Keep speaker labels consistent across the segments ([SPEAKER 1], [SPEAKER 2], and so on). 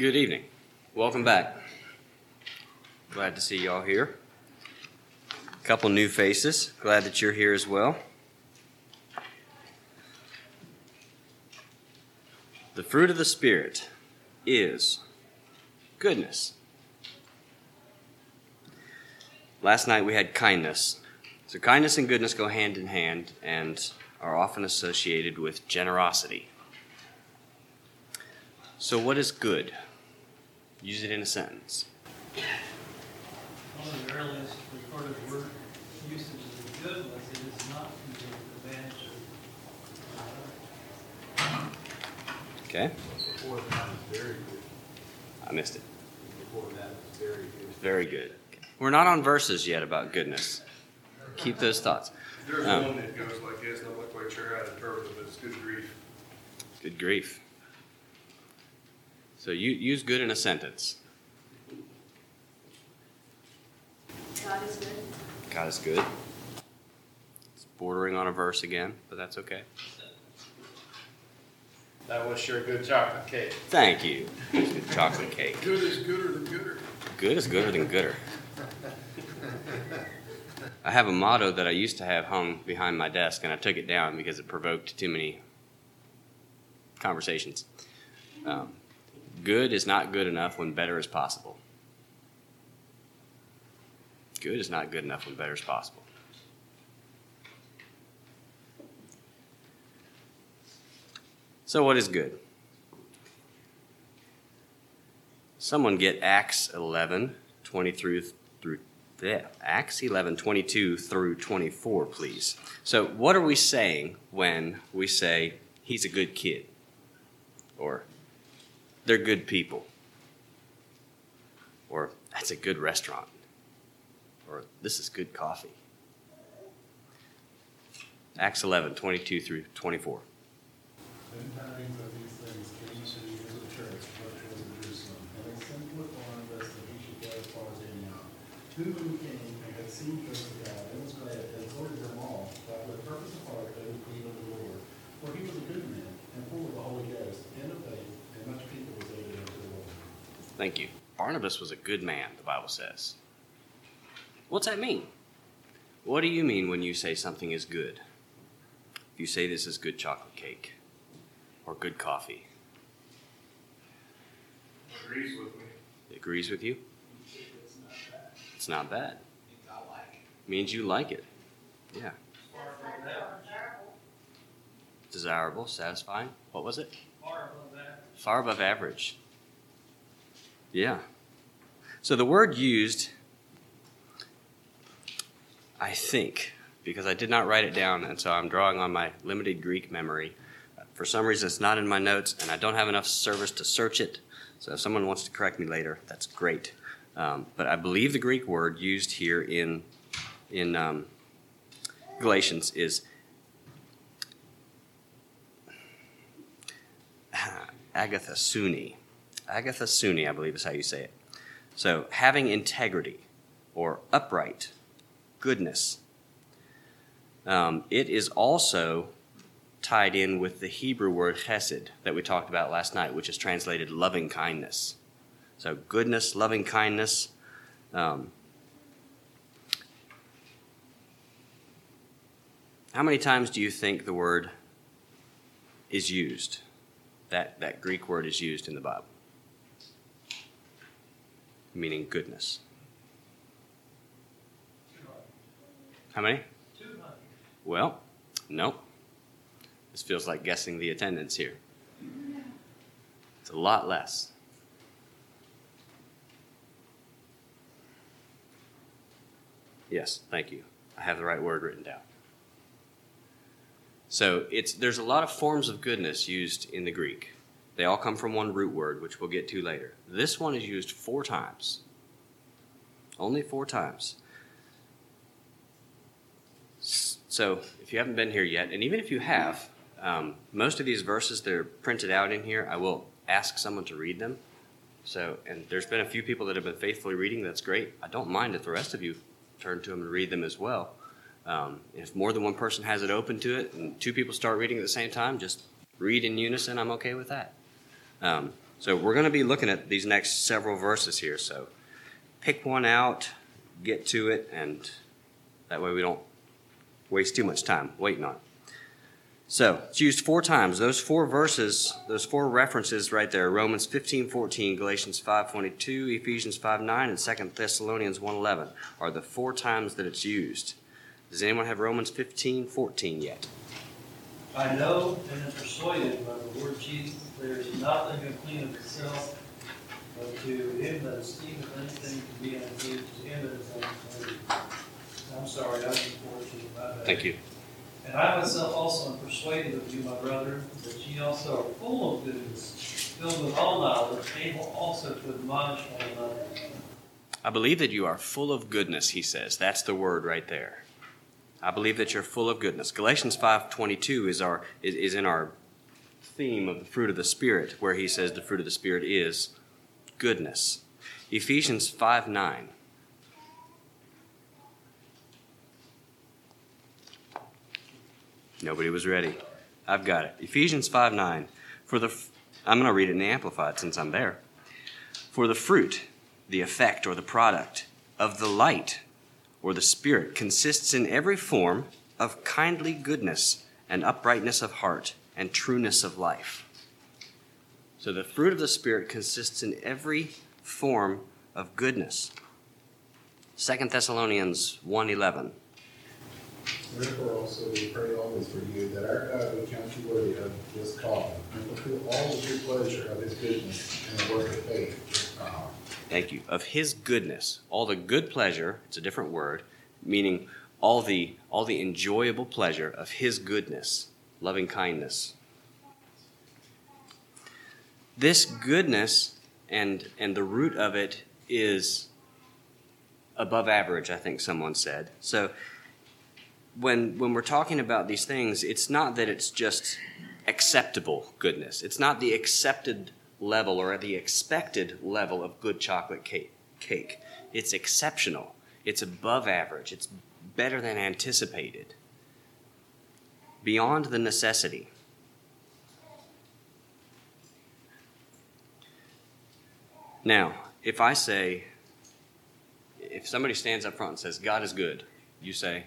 [SPEAKER 1] Good evening. Welcome back. Glad to see y'all here. A couple new faces. Glad that you're here as well. The fruit of the Spirit is goodness. Last night we had kindness. So, kindness and goodness go hand in hand and are often associated with generosity. So, what is good? Use it in a sentence.
[SPEAKER 2] One of the earliest recorded word usages of good was it is not to the advantage of
[SPEAKER 1] Okay?
[SPEAKER 3] Before that was very good.
[SPEAKER 1] I missed it.
[SPEAKER 3] Before that was very good.
[SPEAKER 1] Very good. We're not on verses yet about goodness. Keep those thoughts.
[SPEAKER 4] There's
[SPEAKER 1] Um,
[SPEAKER 4] one that goes like this, and I'm not quite sure how to interpret it, but it's good grief.
[SPEAKER 1] Good grief. So, you use good in a sentence.
[SPEAKER 5] God is good.
[SPEAKER 1] God is good. It's bordering on a verse again, but that's okay.
[SPEAKER 3] That was sure good chocolate cake.
[SPEAKER 1] Thank you. Good chocolate cake.
[SPEAKER 4] Good is gooder than gooder.
[SPEAKER 1] Good is gooder than gooder. I have a motto that I used to have hung behind my desk, and I took it down because it provoked too many conversations. Um, good is not good enough when better is possible. Good is not good enough when better is possible. So, what is good? Someone get Acts 11, 20 through, through Acts 11, 22 through 24, please. So, what are we saying when we say he's a good kid? Or they're good people? Or that's a good restaurant? Or this is good coffee? Acts 11, 22 through 24.
[SPEAKER 6] Then tidings of these things came to the ears of the church which was in Jerusalem, and they sent forth Barnabas that he should go as far as Antioch. Who when he came and had seen the grace of God, and was glad, and exhorted them all, that with purpose of heart they would cleave unto the Lord. For he was a good man, and full of the Holy Ghost, and of faith, and much people was aided unto the Lord.
[SPEAKER 1] Thank you. Barnabas was a good man, the Bible says. What's that mean? What do you mean when you say something is good? If you say this is good chocolate cake or good coffee,
[SPEAKER 4] Agrees with me.
[SPEAKER 1] it agrees with you?
[SPEAKER 2] it's not bad.
[SPEAKER 1] It's not bad.
[SPEAKER 2] It's I like it.
[SPEAKER 1] means you like it. Yeah.
[SPEAKER 2] Far from that.
[SPEAKER 1] Desirable, satisfying. What was it?
[SPEAKER 2] Far above that.
[SPEAKER 1] Far above average. Yeah. So the word used, I think, because I did not write it down, and so I'm drawing on my limited Greek memory. For some reason, it's not in my notes, and I don't have enough service to search it. So if someone wants to correct me later, that's great. Um, but I believe the Greek word used here in in um, Galatians is agathosune. Agathosune, I believe is how you say it. So having integrity or upright, goodness. Um, it is also tied in with the Hebrew word chesed that we talked about last night, which is translated loving kindness. So goodness, loving kindness. Um, how many times do you think the word is used? That, that Greek word is used in the Bible, meaning goodness. How many? Well, nope. This feels like guessing the attendance here. It's a lot less. Yes, thank you. I have the right word written down. So it's there's a lot of forms of goodness used in the Greek. They all come from one root word, which we'll get to later. This one is used four times. Only four times. So if you haven't been here yet, and even if you have, um, most of these verses that are printed out in here, I will ask someone to read them. So, and there's been a few people that have been faithfully reading. That's great. I don't mind if the rest of you turn to them and read them as well. Um, if more than one person has it open to it, and two people start reading at the same time, just read in unison. I'm okay with that. Um, So we're going to be looking at these next several verses here. So pick one out, get to it, and that way we don't waste too much time waiting on it. So it's used four times. Those four verses, those four references right there, Romans 15, 14, Galatians 5, 22, Ephesians 5, 9, and 2 Thessalonians 1, 11 are the four times that it's used. Does anyone have Romans 15, 14 yet?
[SPEAKER 2] I know and am persuaded by the Lord Jesus, there is nothing unclean of itself, but to him that esteemeth anything to be unclean, to him it is unclean. I'm sorry, I was before you. my.
[SPEAKER 1] Thank you.
[SPEAKER 2] And I myself also am persuaded of you, my brother, that ye also are full of goodness, filled with all knowledge, able also to admonish one another.
[SPEAKER 1] I believe that you are full of goodness, he says. That's the word right there. I believe that you're full of goodness. Galatians 5:22 is our is, is in our theme of the fruit of the spirit where he says the fruit of the spirit is goodness. Ephesians 5:9 Nobody was ready. I've got it. Ephesians 5:9 For the I'm going to read it in the amplified since I'm there. For the fruit, the effect or the product of the light or the Spirit consists in every form of kindly goodness and uprightness of heart and trueness of life. So the fruit of the Spirit consists in every form of goodness. 2 Thessalonians 1:11
[SPEAKER 6] Therefore also we pray always for you, that our God will count you worthy of this call, and fulfill all the good pleasure of his goodness and the work of faith.
[SPEAKER 1] Thank you. Of his goodness, all the good pleasure, it's a different word, meaning all the all the enjoyable pleasure of his goodness, loving kindness. This goodness and and the root of it is above average, I think someone said. So when when we're talking about these things, it's not that it's just acceptable goodness. It's not the accepted level or the expected level of good chocolate cake. cake. It's exceptional. It's above average. It's better than anticipated. Beyond the necessity. Now, if I say, if somebody stands up front and says, God is good, you say,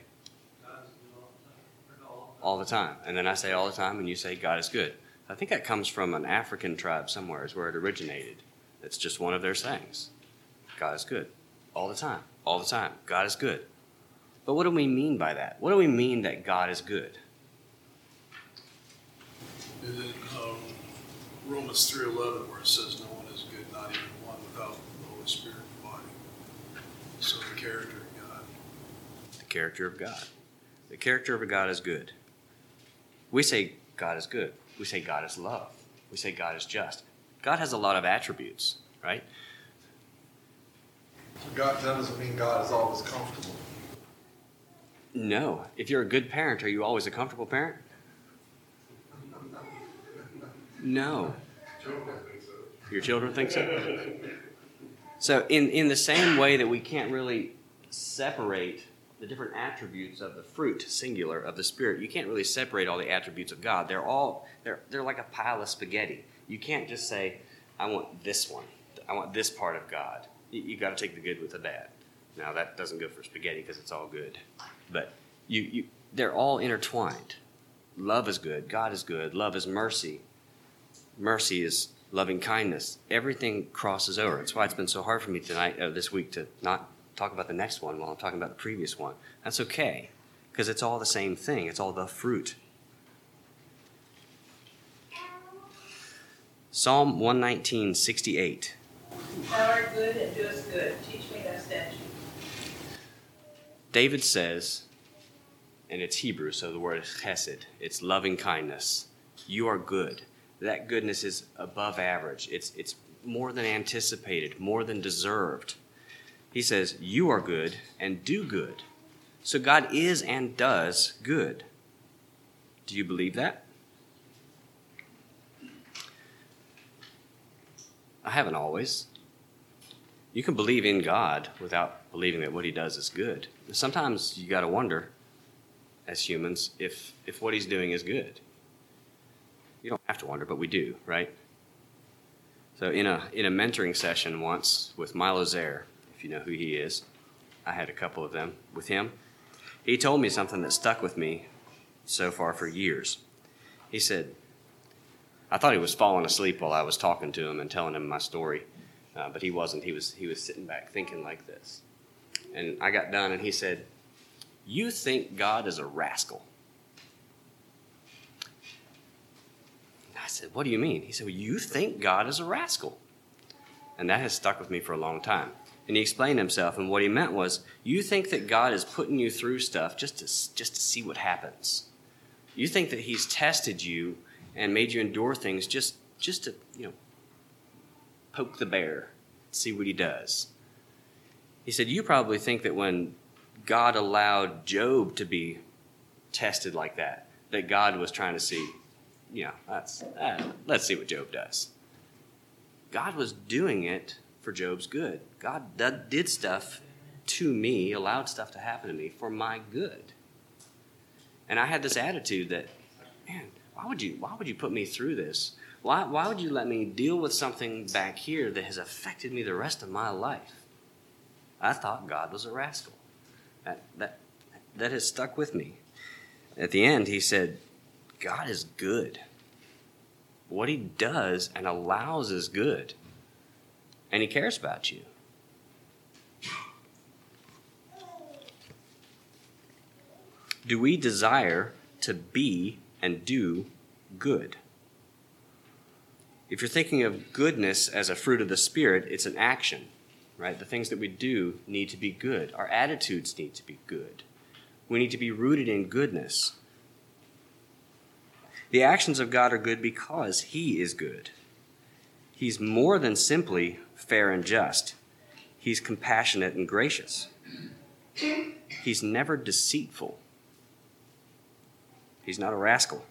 [SPEAKER 2] all the time.
[SPEAKER 1] And then I say all the time, and you say God is good. I think that comes from an African tribe somewhere, is where it originated. It's just one of their sayings. God is good. All the time. All the time. God is good. But what do we mean by that? What do we mean that God is good?
[SPEAKER 4] And then, um, Romans three eleven, where it says no one is good, not even one without the Holy Spirit abiding. So the character of God.
[SPEAKER 1] The character of God. The character of God is good. We say God is good. We say God is love. We say God is just. God has a lot of attributes, right?
[SPEAKER 7] So God, that doesn't mean God is always comfortable.
[SPEAKER 1] No. If you're a good parent, are you always a comfortable parent? No. Your children think so? So, in, in the same way that we can't really separate the different attributes of the fruit, singular, of the Spirit, you can't really separate all the attributes of God. They're all, they're, they're like a pile of spaghetti. You can't just say, I want this one, I want this part of God. You, you got to take the good with the bad. Now, that doesn't go for spaghetti because it's all good. But you, you, they're all intertwined. Love is good, God is good, love is mercy, mercy is loving kindness. Everything crosses over. That's why it's been so hard for me tonight, uh, this week, to not talk about the next one while I'm talking about the previous one. That's okay, because it's all the same thing. It's all the fruit. Psalm 119, 68.
[SPEAKER 5] Thou art good and doest good. Teach me thy statutes.
[SPEAKER 1] David says, and it's Hebrew, so the word is chesed, it's loving kindness. You are good. That goodness is above average. It's, it's more than anticipated, more than deserved. He says, You are good and do good. So God is and does good. Do you believe that? I haven't always. You can believe in God without believing that what He does is good. Sometimes you got to wonder, as humans, if, if what He's doing is good. You don't have to wonder, but we do, right? So in a in a mentoring session once with Milo Zaire, if you know who he is, I had a couple of them with him. He told me something that stuck with me so far for years. He said, I thought he was falling asleep while I was talking to him and telling him my story, uh, but he wasn't. He was he was sitting back thinking like this. And I got done, and he said, "You think God is a rascal?" Said, What do you mean? He said, well, You think God is a rascal. And that has stuck with me for a long time. And he explained himself, and what he meant was, You think that God is putting you through stuff just to, just to see what happens. You think that he's tested you and made you endure things just, just to, you know, poke the bear, see what he does. He said, You probably think that when God allowed Job to be tested like that, that God was trying to see, you know, that's, uh, let's see what Job does. God was doing it for Job's good. God did- stuff to me, allowed stuff to happen to me for my good. And I had this attitude that, man, why would you, why would you put me through this? Why, why would you let me deal with something back here that has affected me the rest of my life? I thought God was a rascal. That, that, that has stuck with me. At the end, he said, God is good. What he does and allows is good. And he cares about you. Do we desire to be and do good? If you're thinking of goodness as a fruit of the Spirit, it's an action, right? The things that we do need to be good. Our attitudes need to be good. We need to be rooted in goodness. The actions of God are good because He is good. He's more than simply fair and just, He's compassionate and gracious. He's never deceitful. He's not a rascal.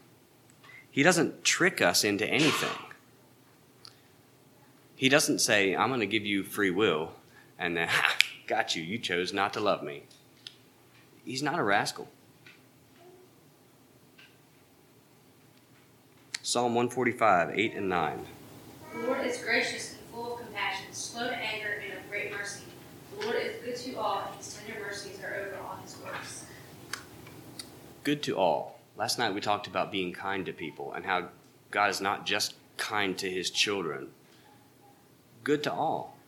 [SPEAKER 1] He doesn't trick us into anything. He doesn't say, I'm going to give you free will, and then, got you, you chose not to love me. He's not a rascal. Psalm 145, 8 and 9.
[SPEAKER 8] The Lord is gracious and full of compassion, slow to anger, and of great mercy. The Lord is good to all, and his tender mercies are over all his works.
[SPEAKER 1] Good to all. Last night we talked about being kind to people and how God is not just kind to his children, good to all.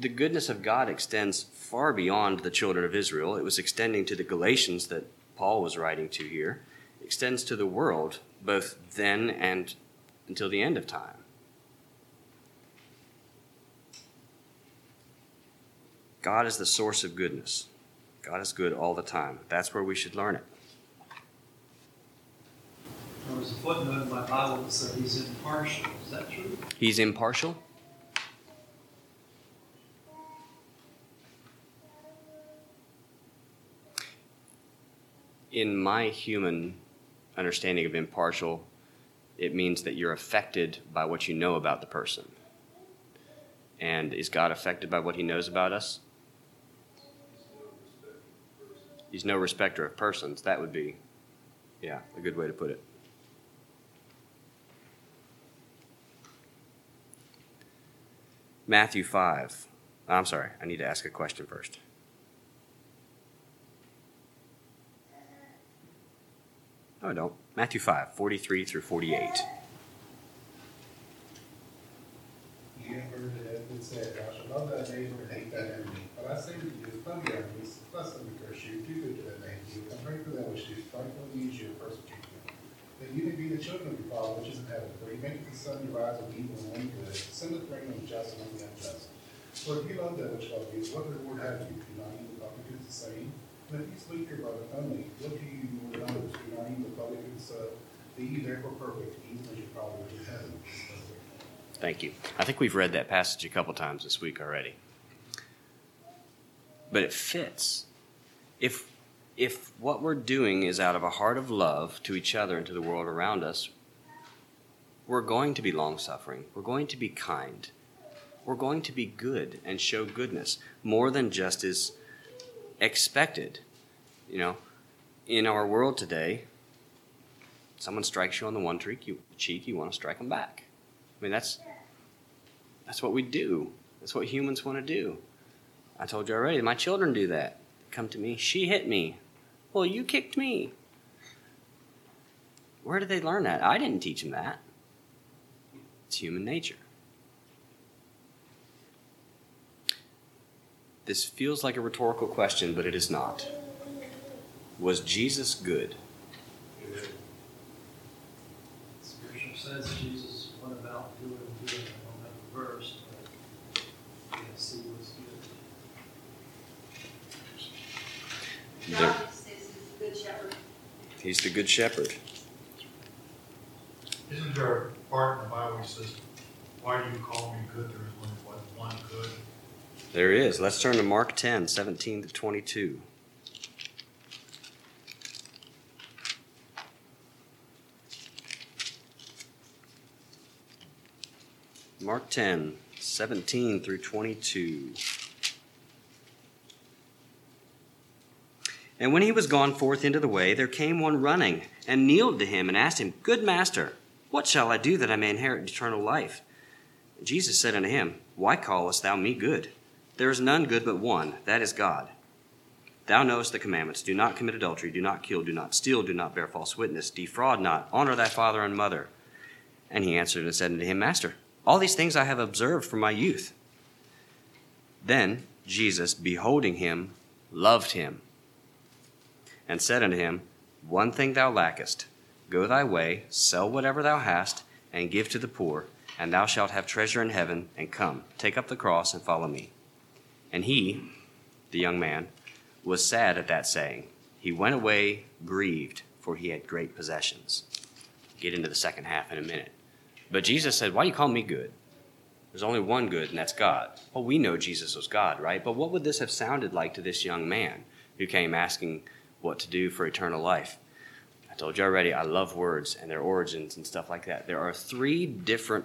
[SPEAKER 1] The goodness of God extends far beyond the children of Israel. It was extending to the Galatians that Paul was writing to here, it extends to the world, both then and until the end of time. God is the source of goodness. God is good all the time. That's where we should learn it.
[SPEAKER 2] There was a footnote in my Bible that said he's impartial. Is that true?
[SPEAKER 1] He's impartial. In my human understanding of impartial, it means that you're affected by what you know about the person. And is God affected by what he knows about us? He's no respecter of persons. That would be, yeah, a good way to put it. Matthew 5. I'm sorry, I need to ask a question first. No, I don't. Matthew 5, 43 through 48.
[SPEAKER 6] You that love hate enemy. But I say to you, love bless them that you, do good to that you, pray for which do. That you may be the children of your Father which is in heaven, for he sun rise on evil rain the on the unjust. For if you love them which love you, what reward have you? Do not even the publicans the same? Brother only, what do you not even the ye therefore perfect, even as your Father in heaven is.
[SPEAKER 1] Thank you. I think we've read that passage a couple times this week already. But it fits. If if what we're doing is out of a heart of love to each other and to the world around us, we're going to be long suffering. We're going to be kind. We're going to be good and show goodness more than just is expected. You know, in our world today, someone strikes you on the one cheek, you, cheek, you want to strike them back. I mean, that's That's what we do. That's what humans want to do. I told you already, my children do that. Come to me, she hit me. Well, you kicked me. Where did they learn that? I didn't teach them that. It's human nature. This feels like a rhetorical question, but it is not. Was Jesus good?
[SPEAKER 2] Scripture says Jesus went about doing good. I don't have a verse, but yes, he was good.
[SPEAKER 1] There-
[SPEAKER 8] says he's a good shepherd.
[SPEAKER 1] He's the good shepherd.
[SPEAKER 9] Isn't there a part in the Bible that says, why do you call me good? There is only one, one good.
[SPEAKER 1] There is. Let's turn to Mark 10, 17 to 22. Mark 10, 17 through 22. And when he was gone forth into the way, there came one running, and kneeled to him, and asked him, Good master, what shall I do that I may inherit eternal life? Jesus said unto him, Why callest thou me good? There is none good but one, that is God. Thou knowest the commandments do not commit adultery, do not kill, do not steal, do not bear false witness, defraud not, honor thy father and mother. And he answered and said unto him, Master, all these things I have observed from my youth. Then Jesus, beholding him, loved him, and said unto him, One thing thou lackest. Go thy way, sell whatever thou hast, and give to the poor, and thou shalt have treasure in heaven, and come, take up the cross, and follow me. And he, the young man, was sad at that saying. He went away grieved, for he had great possessions. Get into the second half in a minute. But Jesus said, Why do you call me good? There's only one good, and that's God. Well, we know Jesus was God, right? But what would this have sounded like to this young man who came asking what to do for eternal life? I told you already, I love words and their origins and stuff like that. There are three different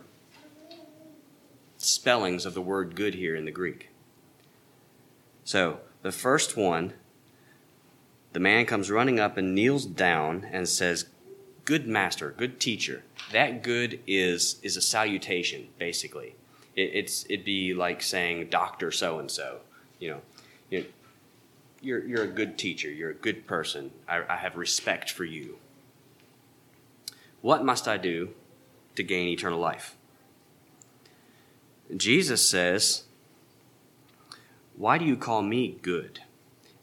[SPEAKER 1] spellings of the word good here in the Greek. So, the first one, the man comes running up and kneels down and says, Good master, good teacher. That good is, is a salutation, basically. It, it's, it'd be like saying, Doctor so and so. You know, you you're you're a good teacher, you're a good person. I, I have respect for you. What must I do to gain eternal life? Jesus says, Why do you call me good?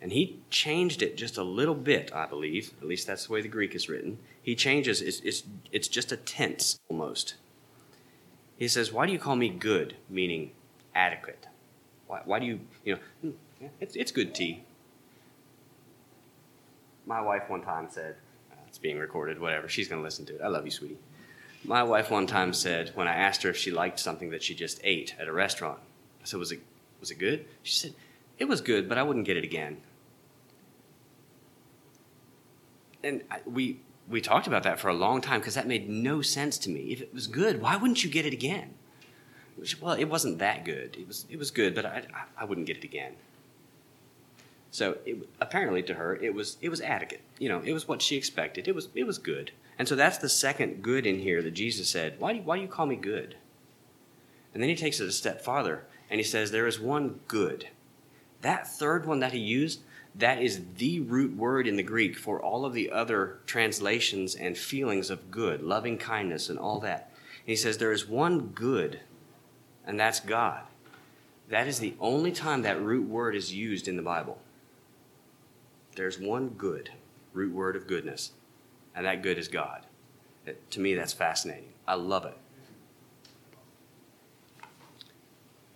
[SPEAKER 1] And he changed it just a little bit, I believe. At least that's the way the Greek is written. He changes, it's, it's, it's just a tense almost. He says, Why do you call me good? Meaning adequate. Why, why do you, you know, "Hmm, it's, it's good tea. My wife one time said, uh, It's being recorded, whatever. She's going to listen to it. I love you, sweetie. My wife one time said, when I asked her if she liked something that she just ate at a restaurant, I said, Was it, was it good? She said, It was good, but I wouldn't get it again. And I, we, we talked about that for a long time because that made no sense to me. If it was good, why wouldn't you get it again? Which, well, it wasn't that good. It was, it was good, but I, I wouldn't get it again. So it, apparently to her, it was, it was adequate. You know, it was what she expected. It was, it was good. And so that's the second good in here that Jesus said, why do, you, why do you call me good? And then he takes it a step farther and he says, There is one good. That third one that he used, that is the root word in the Greek for all of the other translations and feelings of good, loving kindness, and all that. And he says, There is one good, and that's God. That is the only time that root word is used in the Bible. There's one good, root word of goodness, and that good is God. It- to me, that's fascinating. I love it.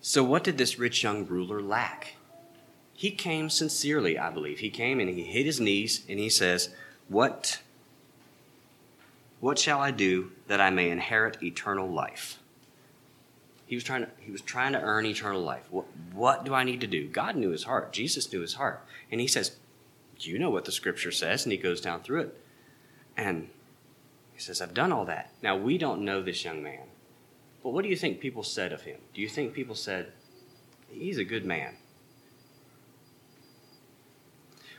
[SPEAKER 1] So, what did this rich young ruler lack? He came sincerely, I believe. He came and he hit his knees and he says, What, what shall I do that I may inherit eternal life? He was trying to, he was trying to earn eternal life. What, what do I need to do? God knew his heart. Jesus knew his heart. And he says, You know what the scripture says. And he goes down through it. And he says, I've done all that. Now, we don't know this young man. But what do you think people said of him? Do you think people said, He's a good man?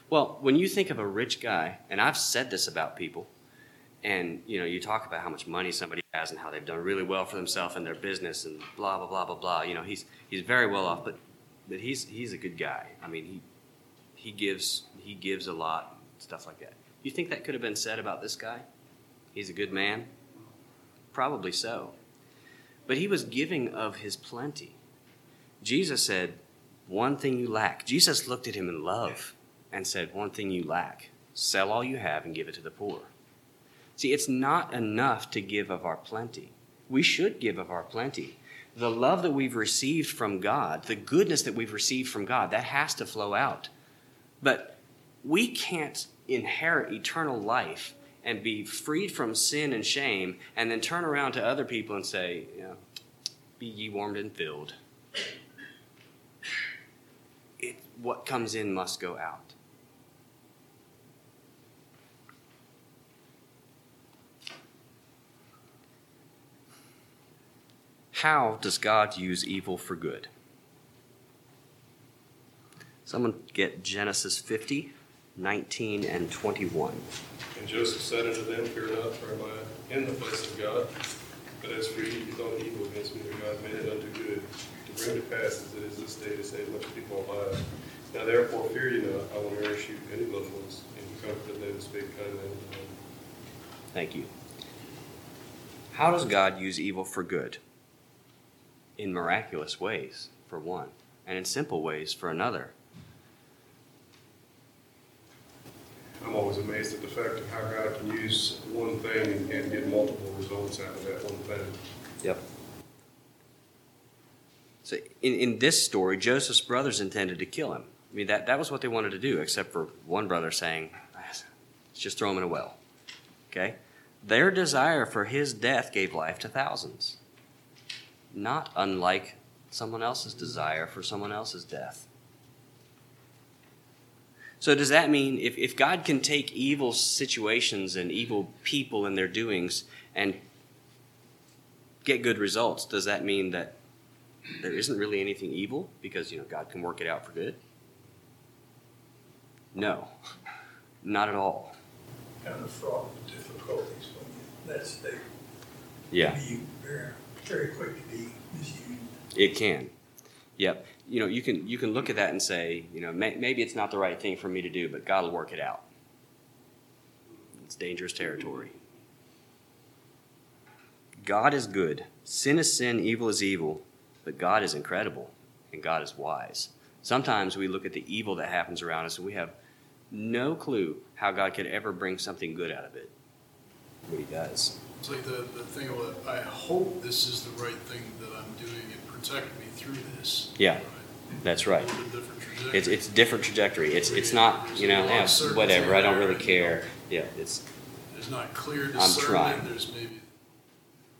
[SPEAKER 1] Well, when you think of a rich guy, and I've said this about people, and you know, you talk about how much money somebody has and how they've done really well for themselves and their business and blah blah blah blah blah. You know, he's he's very well off, but but he's he's a good guy. I mean, he he gives he gives a lot, stuff like that. Do you think that could have been said about this guy? He's a good man? Probably so. But he was giving of his plenty. Jesus said, One thing you lack. Jesus looked at him in love and said, One thing you lack. Sell all you have and give it to the poor. See, it's not enough to give of our plenty. We should give of our plenty. The love that we've received from God, the goodness that we've received from God, that has to flow out. But we can't inherit eternal life and be freed from sin and shame and then turn around to other people and say, Be ye warmed and filled. It, what comes in must go out. How does God use evil for good? Someone get Genesis 50, 19, and 21.
[SPEAKER 10] And Joseph said unto them, Fear not, for am I in the place of God? But as for you, you thought evil against me, but God made it unto good, to bring to pass as it is this day to save much people alive. Now therefore fear ye not, I will nourish you any little ones, and he comforted them and spake kindly unto them.
[SPEAKER 1] Thank you. How does God use evil for good? In miraculous ways, for one, and in simple ways, for another.
[SPEAKER 10] I'm always amazed at the fact of how God can use one thing and, and get multiple results out of that one thing.
[SPEAKER 1] Yep. So in, in this story, Joseph's brothers intended to kill him. I mean, that, that was what they wanted to do, except for one brother saying, let's just throw him in a well. Okay? Their desire for his death gave life to thousands. Not unlike someone else's desire for someone else's death. So, does that mean if, if God can take evil situations and evil people and their doings and get good results, does that mean that there isn't really anything evil because you know God can work it out for good? No, not at all.
[SPEAKER 11] kind of fraught with difficulties when you, state
[SPEAKER 1] Yeah,
[SPEAKER 11] be very, very quick to be misused.
[SPEAKER 1] it can. Yep. You know, you can you can look at that and say, you know, may, maybe it's not the right thing for me to do, but God will work it out. It's dangerous territory. God is good. Sin is sin, evil is evil, but God is incredible and God is wise. Sometimes we look at the evil that happens around us and we have no clue how God could ever bring something good out of it. But He does.
[SPEAKER 4] It's like the, the thing of, I hope this is the right thing that I'm doing and protect me through this.
[SPEAKER 1] Yeah, that's right.
[SPEAKER 4] A different trajectory.
[SPEAKER 1] It's it's different trajectory. It's it's not you know whatever. I don't really care. Yeah, it's
[SPEAKER 4] There's not clear
[SPEAKER 1] I'm trying.
[SPEAKER 4] discernment, there's maybe,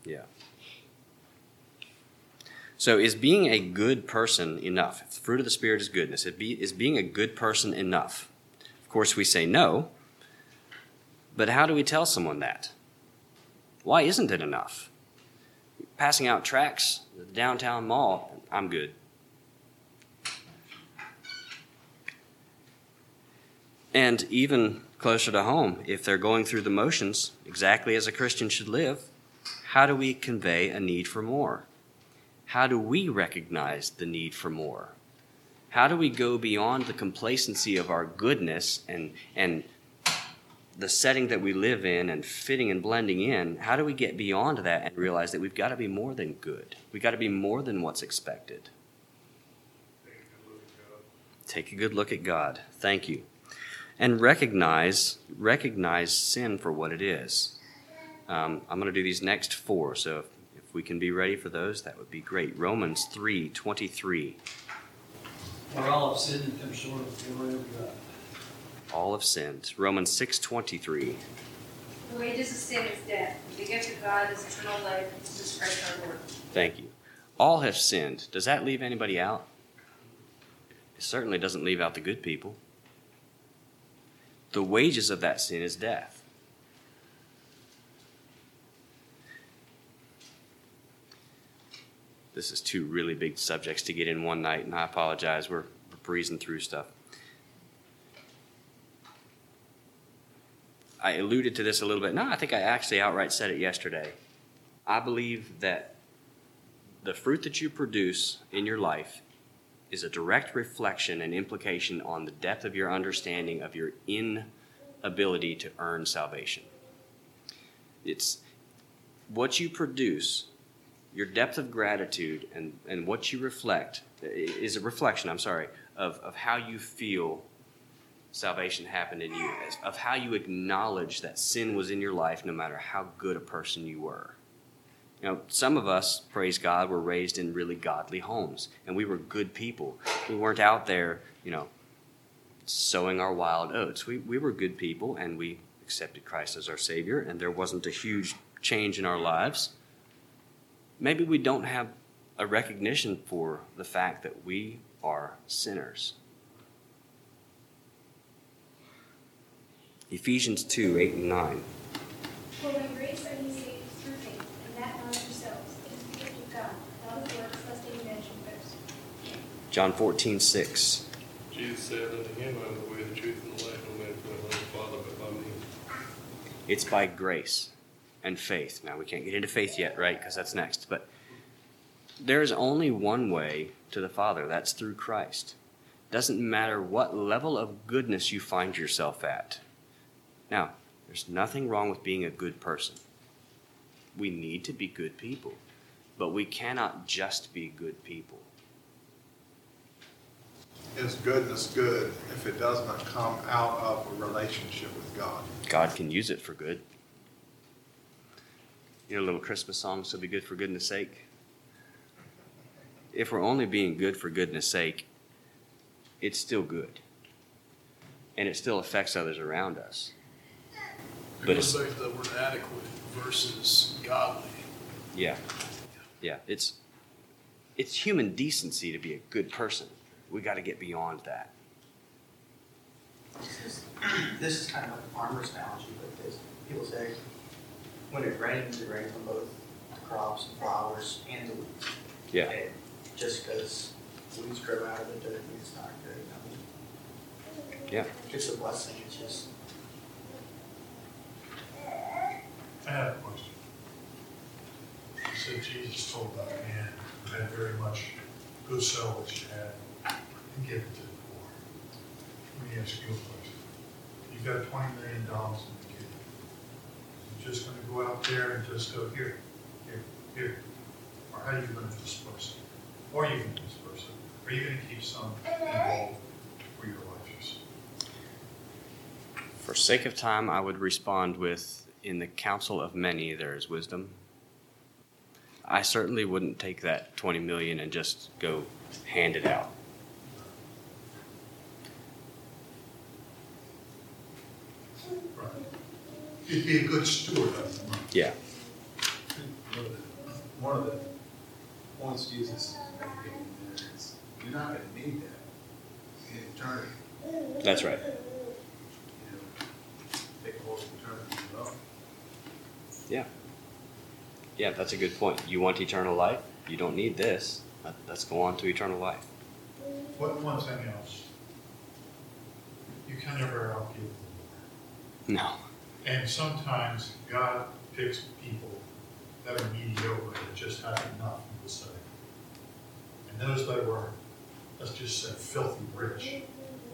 [SPEAKER 1] yeah. So is being a good person enough? If the fruit of the spirit is goodness, it be, is being a good person enough? Of course, we say no. But how do we tell someone that? Why isn't it enough? Passing out tracts at the downtown mall, I'm good. And even closer to home, if they're going through the motions exactly as a Christian should live, how do we convey a need for more? How do we recognize the need for more? How do we go beyond the complacency of our goodness and, and the setting that we live in and fitting and blending in? How do we get beyond that and realize that we've got to be more than good? We've got to be more than what's expected. Take a good look at God. Thank you and recognize recognize sin for what it is. Um, I'm going to do these next four, so if, if we can be ready for those, that would be great. Romans three twenty three.
[SPEAKER 2] For all have sinned and come short of the glory of God.
[SPEAKER 1] All have sinned. Romans six twenty three.
[SPEAKER 8] The wages of sin is death, but the gift of God is eternal life in Jesus Christ our Lord.
[SPEAKER 1] Thank you. All have sinned. Does that leave anybody out? It certainly doesn't leave out the good people. The wages of that sin is death. This is two really big subjects to get in one night, and I apologize. We're breezing through stuff. I alluded to this a little bit. No, I think I actually outright said it yesterday. I believe that the fruit that you produce in your life is a direct reflection and implication on the depth of your understanding of your inability to earn salvation. It's what you produce, your depth of gratitude, and, and what you reflect is a reflection, I'm sorry, of, of how you feel salvation happened in you, of how you acknowledge that sin was in your life no matter how good a person you were. You know, some of us, praise God, were raised in really godly homes, and we were good people. We weren't out there, you know, sowing our wild oats. We, we were good people, and we accepted Christ as our Savior, and there wasn't a huge change in our lives. Maybe we don't have a recognition for the fact that we are sinners. Ephesians 2 8 and 9.
[SPEAKER 8] For by grace are ye saved through faith, and that not of yourselves, it is the gift of God, not of works, lest any man should boast.
[SPEAKER 1] John 14 6.
[SPEAKER 10] Jesus said unto him, I am the way, the truth, and the life. No man cometh unto the Father but by me.
[SPEAKER 1] It's by grace and faith. Now, we can't get into faith yet, right? Because that's next. But there is only one way to the Father that's through Christ. Doesn't matter what level of goodness you find yourself at. Now, there's nothing wrong with being a good person. We need to be good people, but we cannot just be good people.
[SPEAKER 7] Is goodness good if it does not come out of a relationship with God?
[SPEAKER 1] God can use it for good. You know, a little Christmas song, so be good for goodness sake. If we're only being good for goodness sake, it's still good. And it still affects others around us.
[SPEAKER 4] It
[SPEAKER 1] But
[SPEAKER 4] goes
[SPEAKER 1] it's-
[SPEAKER 4] back to the word adequate versus godly.
[SPEAKER 1] Yeah. Yeah. It's it's human decency to be a good person. We got to get beyond that.
[SPEAKER 12] This is, this is kind of like a farmer's analogy, but this, people say, when it rains, it rains on both the crops and flowers and the weeds.
[SPEAKER 1] Yeah.
[SPEAKER 12] And just because weeds grow out of it doesn't mean it's not good. I mean,
[SPEAKER 1] Yeah.
[SPEAKER 12] It's a blessing, it's just,
[SPEAKER 9] I have a question. You said Jesus told that man who had very much, go sell what you had and give it to the poor. Let me ask you a question. You've got twenty million dollars in the kitty. You're just gonna go out there and just go here, here, here? Or how are you gonna disperse it? Or are you gonna disperse it? Are you gonna keep some uh-huh. involved for your life?
[SPEAKER 1] For sake of time, I would respond with In the counsel of many, there is wisdom. I certainly wouldn't take that 20 million and just go hand it out.
[SPEAKER 9] You'd be a good steward of the money.
[SPEAKER 1] Yeah.
[SPEAKER 6] One of the- One points Jesus is making there is, you're not gonna need that in eternity,
[SPEAKER 1] That's right.
[SPEAKER 6] you know. Take a whole eternity alone.
[SPEAKER 1] Yeah. Yeah, that's a good point. You want eternal life? You don't need this. Let- Let's go on to eternal life.
[SPEAKER 9] What, one thing else. You can never outgive the Lord.
[SPEAKER 1] No.
[SPEAKER 9] And sometimes God picks people that are mediocre, that just have enough, would say. And those that were, let's just say filthy rich,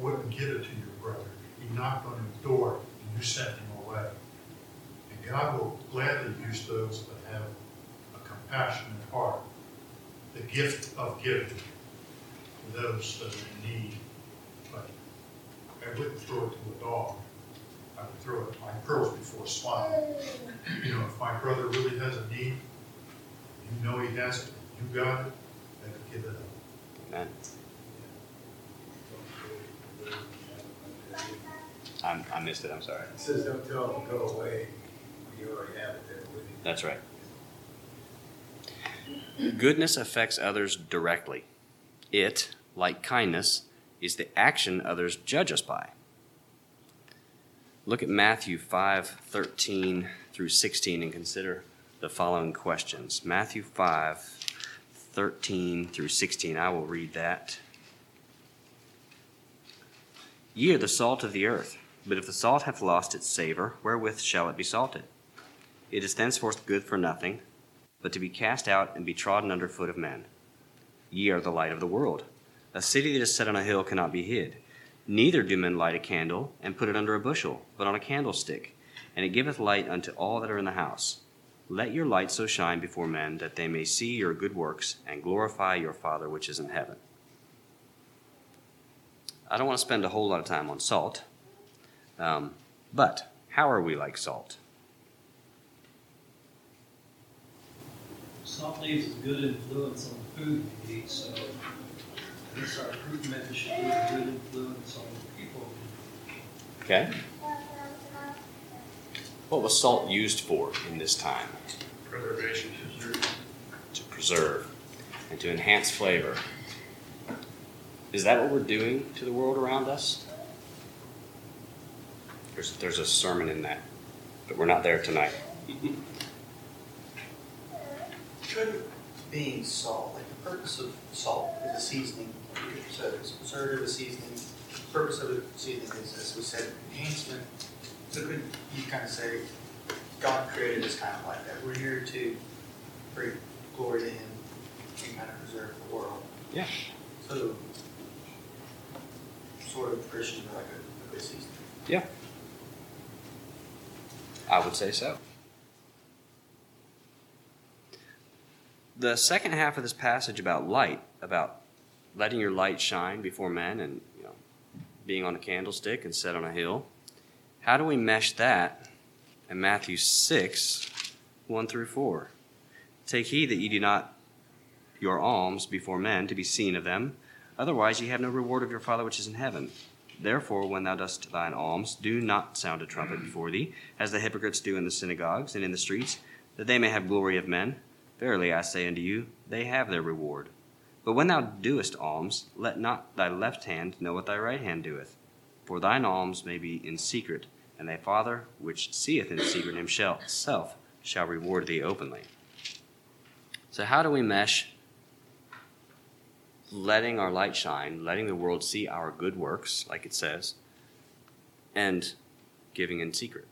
[SPEAKER 9] wouldn't give it to your brother. He knocked on his door and you sent him away. And God will gladly use those that have a compassionate heart, the gift of giving to those that are in need. But I wouldn't throw it to a dog. I would throw it my pearls before swine. You know, if my brother really has a need, you know he has it, you got it, then give it up.
[SPEAKER 1] Amen. I'm, I missed it. I'm sorry.
[SPEAKER 11] It says, don't tell them to go away, you already have it there with you.
[SPEAKER 1] That's right. Goodness affects others directly. It, like kindness, is the action others judge us by. Look at Matthew 5 13 through 16 and consider the following questions. Matthew 5 13 through 16. I will read that. Ye are the salt of the earth, but if the salt hath lost its savor, wherewith shall it be salted? It is thenceforth good for nothing, but to be cast out and be trodden under foot of men. Ye are the light of the world. A city that is set on a hill cannot be hid. Neither do men light a candle and put it under a bushel, but on a candlestick, and it giveth light unto all that are in the house. Let your light so shine before men that they may see your good works and glorify your Father which is in heaven. I don't want to spend a whole lot of time on salt, um, but how are we like salt?
[SPEAKER 2] Salt leaves a good influence on the food we eat, so I guess our fruit method should leave a good influence on the people.
[SPEAKER 1] Okay. What was salt used for in this time?
[SPEAKER 10] Preservation.
[SPEAKER 1] To preserve and to enhance flavor. Is that what we're doing to the world around us? There's, there's a sermon in that, but we're not there tonight.
[SPEAKER 12] Should being salt, like the purpose of salt is a seasoning, so it's a preservative, a seasoning. The Purpose of a seasoning is, as we said, enhancement. So could you kind of say, God created us kind of like that. We're here to bring glory to Him and kind of preserve the world.
[SPEAKER 1] Yeah.
[SPEAKER 12] So, sort of Christians are like a, a good seasoning.
[SPEAKER 1] Yeah. I would say so. The second half of this passage about light, about letting your light shine before men and you know being on a candlestick and set on a hill. How do we mesh that in Matthew 6, 1 through 4? Take heed that ye do not your alms before men to be seen of them, otherwise ye have no reward of your Father which is in heaven. Therefore, when thou dost thine alms, do not sound a trumpet before thee, as the hypocrites do in the synagogues and in the streets, that they may have glory of men. Verily I say unto you, they have their reward. But when thou doest alms, let not thy left hand know what thy right hand doeth. For thine alms may be in secret, and thy Father which seeth in secret himself shall reward thee openly. So, how do we mesh letting our light shine, letting the world see our good works, like it says, and giving in secret?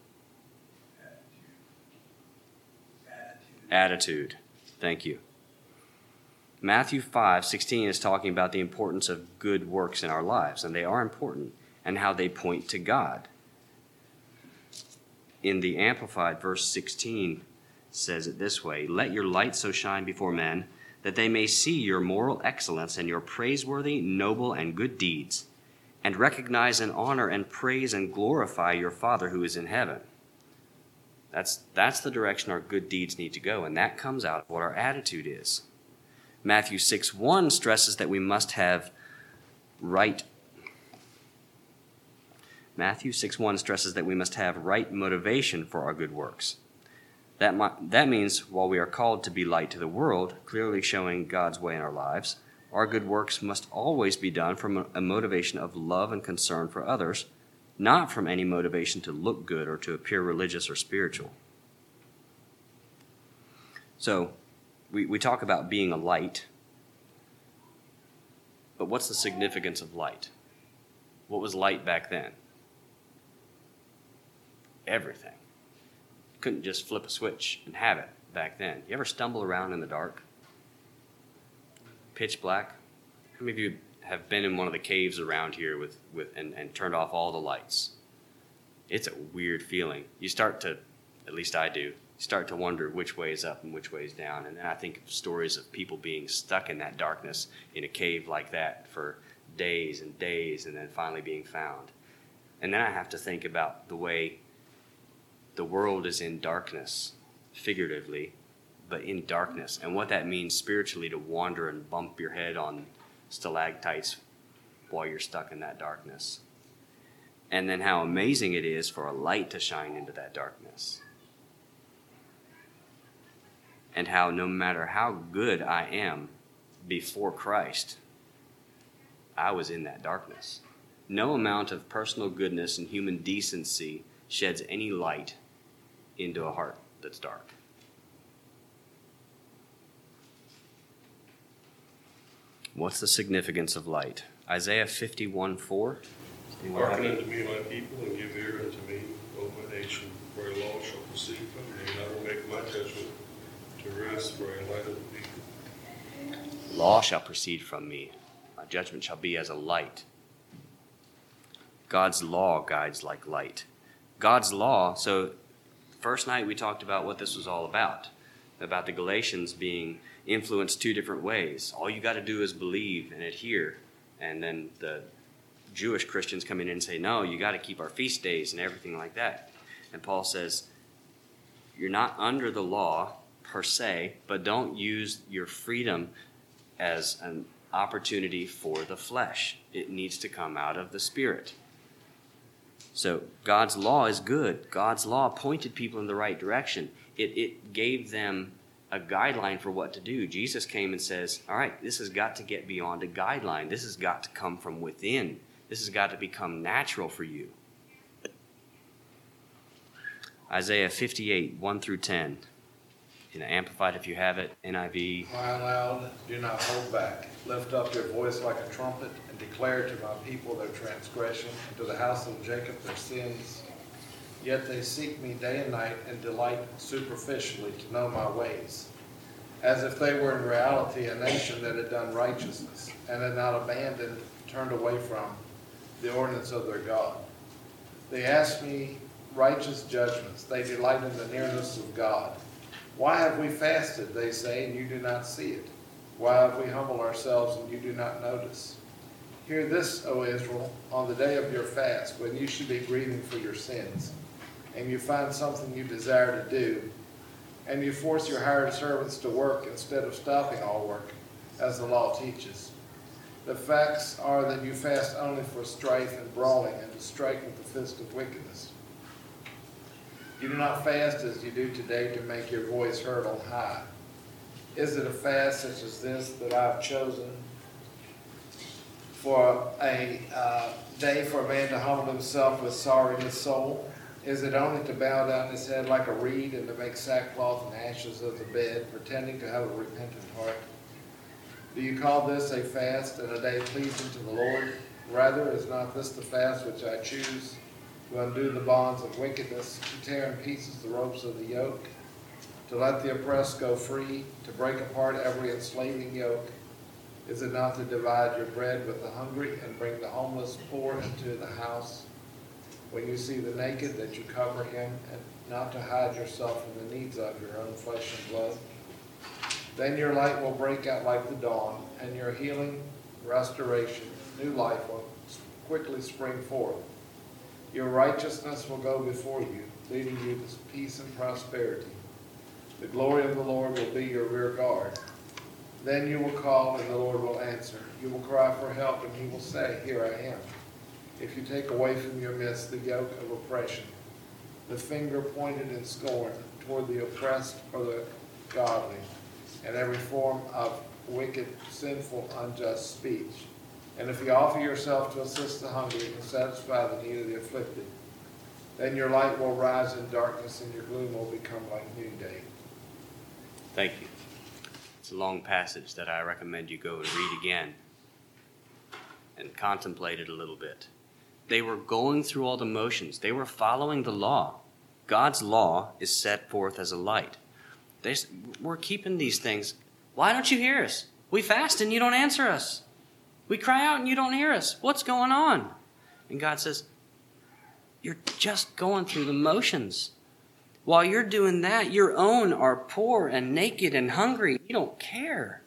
[SPEAKER 1] Attitude. Thank you. Matthew 5 16 is talking about the importance of good works in our lives, and they are important, and how they point to God. In the Amplified, verse 16 says it this way Let your light so shine before men that they may see your moral excellence and your praiseworthy, noble, and good deeds, and recognize and honor and praise and glorify your Father who is in heaven. That's, that's the direction our good deeds need to go, and that comes out of what our attitude is. Matthew 6 1 stresses that we must have right. Matthew 6 1 stresses that we must have right motivation for our good works. That, that means while we are called to be light to the world, clearly showing God's way in our lives, our good works must always be done from a motivation of love and concern for others, not from any motivation to look good or to appear religious or spiritual. So, we, we talk about being a light, but what's the significance of light? What was light back then? Everything. couldn't just flip a switch and have it back then. You ever stumble around in the dark? Pitch black? How many of you have been in one of the caves around here with, with and, and turned off all the lights? It's a weird feeling. You start to, at least I do, start to wonder which way is up and which way is down. And then I think of stories of people being stuck in that darkness in a cave like that for days and days and then finally being found. And then I have to think about the way the world is in darkness, figuratively, but in darkness, and what that means spiritually to wander and bump your head on stalactites while you're stuck in that darkness. And then how amazing it is for a light to shine into that darkness and how no matter how good I am before Christ, I was in that darkness. No amount of personal goodness and human decency sheds any light into a heart that's dark. What's the significance of light? Isaiah 51 4.
[SPEAKER 10] Hearken unto me, my people, and give ear unto me, O my nation, for a law shall proceed from me, and I will make my judgment to rest for a light of the people.
[SPEAKER 1] Law shall proceed from me. My judgment shall be as a light. God's law guides like light. God's law, so first night we talked about what this was all about, about the Galatians being influenced two different ways. All you got to do is believe and adhere. And then the Jewish Christians come in and say, no, you got to keep our feast days and everything like that. And Paul says, you're not under the law per se, but don't use your freedom as an opportunity for the flesh. It needs to come out of the spirit. So God's law is good. God's law pointed people in the right direction. It, it gave them a guideline for what to do. Jesus came and says, All right, this has got to get beyond a guideline. This has got to come from within. This has got to become natural for you. Isaiah 58, 1 through 10. In Amplified, if you have it, NIV.
[SPEAKER 7] Cry aloud, do not hold back. Lift up your voice like a trumpet and declare to my people their transgression and to the house of Jacob their sins. Yet they seek me day and night and delight superficially to know my ways, as if they were in reality a nation that had done righteousness and had not abandoned, turned away from the ordinance of their God. They ask me righteous judgments. They delight in the nearness of God. Why have we fasted, they say, and you do not see it? Why have we humbled ourselves and you do not notice? Hear this, O Israel, on the day of your fast, when you should be grieving for your sins, and you find something you desire to do, and you force your hired servants to work instead of stopping all work, as the law teaches. The facts are that you fast only for strife and brawling and to strike with the fist of wickedness. You do not fast as you do today to make your voice heard on high. Is it a fast such as this that I have chosen for a uh, day for a man to humble himself with sorrow in his soul? Is it only to bow down his head like a reed and to make sackcloth and ashes of the bed, pretending to have a repentant heart? Do you call this a fast and a day pleasing to the Lord? Rather, is not this the fast which I choose? To undo the bonds of wickedness, to tear in pieces the ropes of the yoke, to let the oppressed go free, to break apart every enslaving yoke? Is it not to divide your bread with the hungry and bring the homeless poor into the house? When you see the naked, that you cover him, and not to hide yourself from the needs of your own flesh and blood? Then your light will break out like the dawn, and your healing, restoration, new life will quickly spring forth. Your righteousness will go before you, leading you to peace and prosperity. The glory of the Lord will be your rear guard. Then you will call, and the Lord will answer. You will cry for help, and he will say, Here I am. If you take away from your midst the yoke of oppression, the finger pointed in scorn toward the oppressed or the godly, and every form of wicked, sinful, unjust speech, and if you offer yourself to assist the hungry and satisfy the need of the afflicted, then your light will rise in darkness and your gloom will become like noonday.
[SPEAKER 1] Thank you. It's a long passage that I recommend you go and read again and contemplate it a little bit. They were going through all the motions, they were following the law. God's law is set forth as a light. They, we're keeping these things. Why don't you hear us? We fast and you don't answer us. We cry out and you don't hear us. What's going on? And God says, You're just going through the motions. While you're doing that, your own are poor and naked and hungry. You don't care.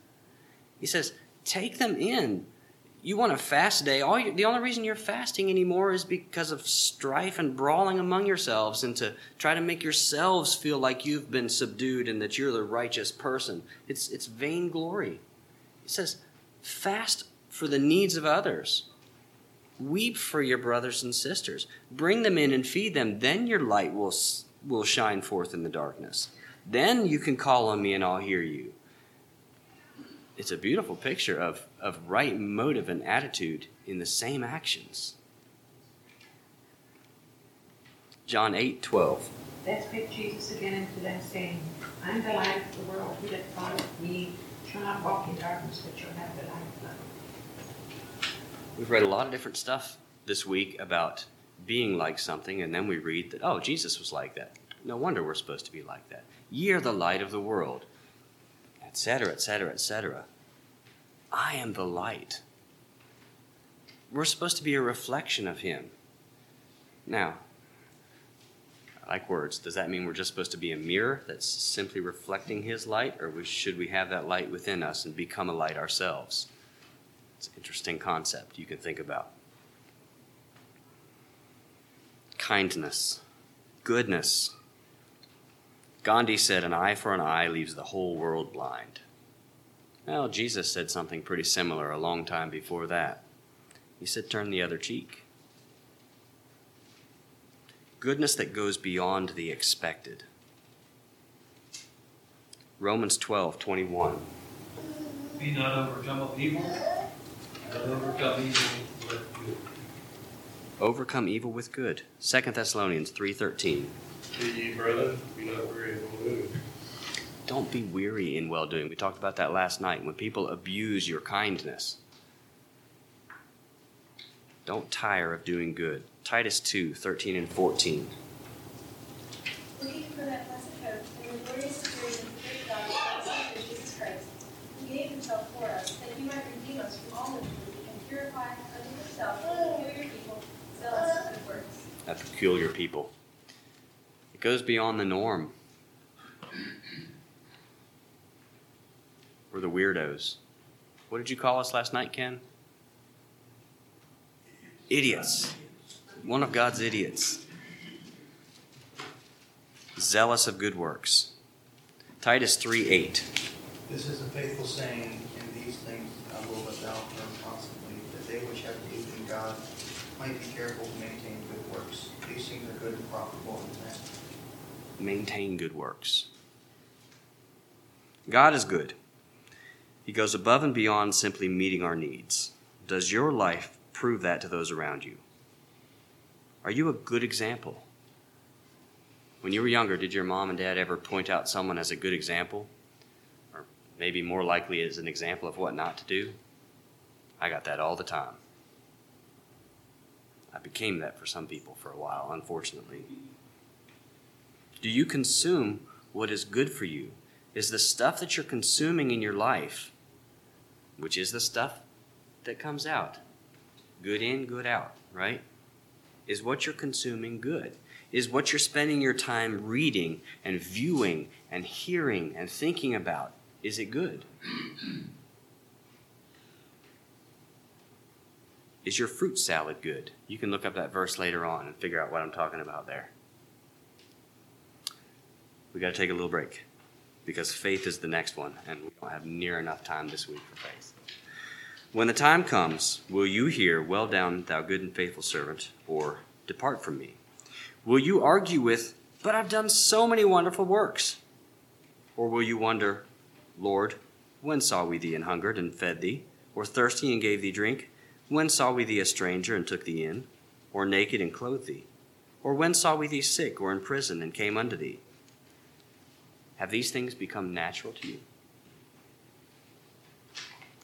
[SPEAKER 1] He says, Take them in. You want a fast day. All you, the only reason you're fasting anymore is because of strife and brawling among yourselves and to try to make yourselves feel like you've been subdued and that you're the righteous person. It's, it's vainglory. He says, Fast for the needs of others. Weep for your brothers and sisters. Bring them in and feed them. Then your light will, will shine forth in the darkness. Then you can call on me and I'll hear you. It's a beautiful picture of, of right motive and attitude in the same actions. John 8 12.
[SPEAKER 5] That spake Jesus again unto them, saying, I am the light of the world. He that followeth me shall not walk in darkness, but shall have the light of life.
[SPEAKER 1] We've read a lot of different stuff this week about being like something, and then we read that, oh, Jesus was like that. No wonder we're supposed to be like that. Ye are the light of the world. etc., etc., etc. I am the light. We're supposed to be a reflection of Him. Now, I like words. Does that mean we're just supposed to be a mirror that's simply reflecting His light, or should we have that light within us and become a light ourselves? It's an interesting concept you can think about. Kindness, goodness. Gandhi said, An eye for an eye leaves the whole world blind. Well, Jesus said something pretty similar a long time before that. He said, Turn the other cheek. Goodness that goes beyond the expected. Romans 12, 21.
[SPEAKER 2] Be not overcome of evil, overcome evil with good.
[SPEAKER 1] Overcome evil with good. 2 Thessalonians 3:13.
[SPEAKER 10] Be ye brethren, be not weary in well doing.
[SPEAKER 1] Don't be weary in well doing. We talked about that last night. When people abuse your kindness, don't tire of doing good. Titus 2 13 and 14.
[SPEAKER 13] Looking for that blessed hope and the glorious appearing of the great God and Savior Jesus Christ, who gave himself for us, that he might redeem us from all iniquity and purify unto himself a peculiar people, zealous of good works.
[SPEAKER 1] Peculiar people. It goes beyond the norm. We're the weirdos. What did you call us last night, Ken? Idiots. One of God's idiots. Zealous of good works. Titus 3 8.
[SPEAKER 12] This is a faithful saying, in these things I will let them constantly, that they which have believed in God might be careful to maintain things are good and profitable.
[SPEAKER 1] Maintain good works. God is good. He goes above and beyond simply meeting our needs. Does your life prove that to those around you? Are you a good example? When you were younger, did your mom and dad ever point out someone as a good example? Or maybe more likely as an example of what not to do? I got that all the time. I became that for some people for a while, unfortunately. Do you consume what is good for you? Is the stuff that you're consuming in your life, which is the stuff that comes out, good in, good out, right? Is what you're consuming good? Is what you're spending your time reading and viewing and hearing and thinking about, is it good? Is your fruit salad good? You can look up that verse later on and figure out what I'm talking about there. We got to take a little break because faith is the next one, and we don't have near enough time this week for faith. When the time comes, will you hear, Well done, thou good and faithful servant, or Depart from me? Will you argue with, But I've done so many wonderful works? Or will you wonder, Lord, when saw we thee and hungered and fed thee, or thirsty and gave thee drink? When saw we thee a stranger and took thee in, or naked and clothed thee? Or when saw we thee sick or in prison and came unto thee? Have these things become natural to you?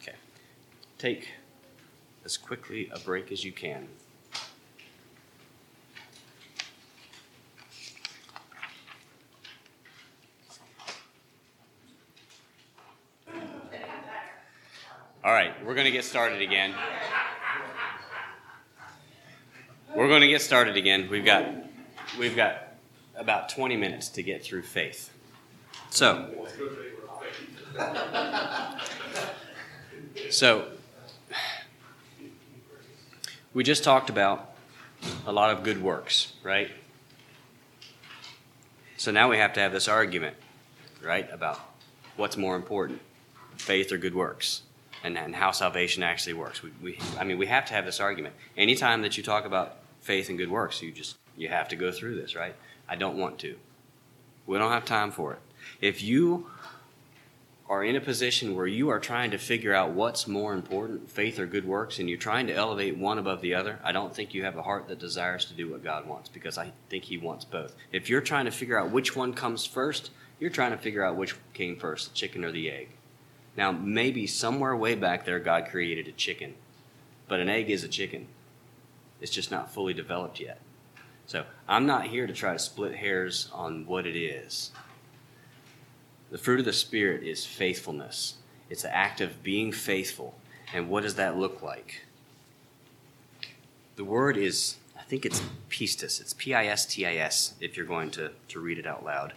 [SPEAKER 1] Okay. Take as quickly a break as you can. All right, we're going to get started again. We're going to get started again. We've got we've got about 20 minutes to get through faith. So, so we just talked about a lot of good works, right? So now we have to have this argument, right, about what's more important, faith or good works, and, and how salvation actually works. We, we, I mean, we have to have this argument. Anytime that you talk about faith and good works, you just you have to go through this, right? I don't want to. We don't have time for it. If you are in a position where you are trying to figure out what's more important, faith or good works, and you're trying to elevate one above the other, I don't think you have a heart that desires to do what God wants because I think He wants both. If you're trying to figure out which one comes first, you're trying to figure out which came first, the chicken or the egg. Now, maybe somewhere way back there, God created a chicken, but an egg is a chicken. It's just not fully developed yet. So I'm not here to try to split hairs on what it is. The fruit of the Spirit is faithfulness. It's the act of being faithful. And what does that look like? The word is, I think it's pistis. It's P I S T I S if you're going to, to read it out loud.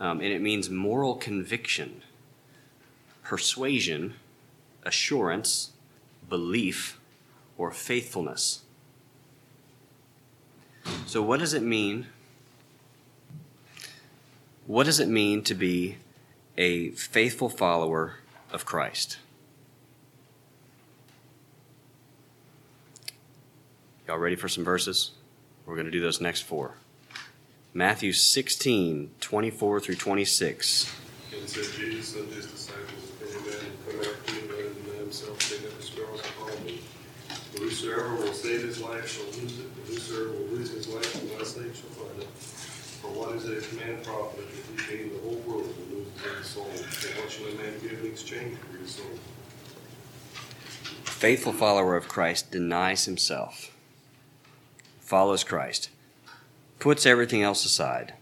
[SPEAKER 1] Um, and it means moral conviction, persuasion, assurance, belief, or faithfulness. So, what does it mean? What does it mean to be a faithful follower of Christ? Y'all ready for some verses? We're going to do those next four. Matthew 16, 24 through 26.
[SPEAKER 10] And said Jesus unto his disciples, If any man come after me, let him deny himself, take up his cross, and follow me. For whosoever will save his life shall lose it, but whosoever will lose his life for my sake shall find it. For what is it a man profit if he gain the whole world and loses his soul? And what shall a man give in exchange for his soul?
[SPEAKER 1] Faithful follower of Christ denies himself, follows Christ, puts everything else aside.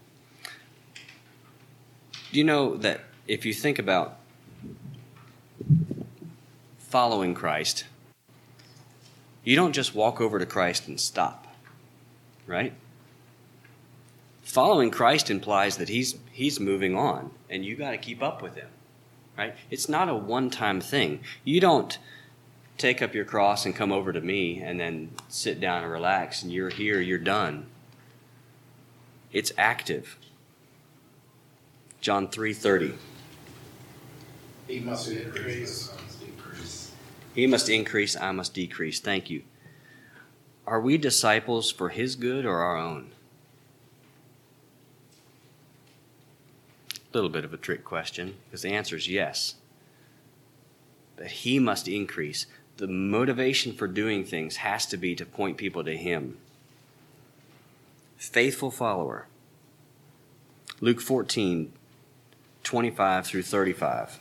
[SPEAKER 1] Do you know that if you think about following Christ, you don't just walk over to Christ and stop, right? Following Christ implies that he's he's moving on and you got to keep up with him. Right? It's not a one-time thing. You don't take up your cross and come over to me and then sit down and relax and you're here, you're done. It's active. John 3:30.
[SPEAKER 7] He must increase.
[SPEAKER 1] He must increase, I must decrease. Thank you. Are we disciples for his good or our own? A little bit of a trick question because the answer is yes. That he must increase. The motivation for doing things has to be to point people to him. Faithful follower. Luke 14, 25 through 35.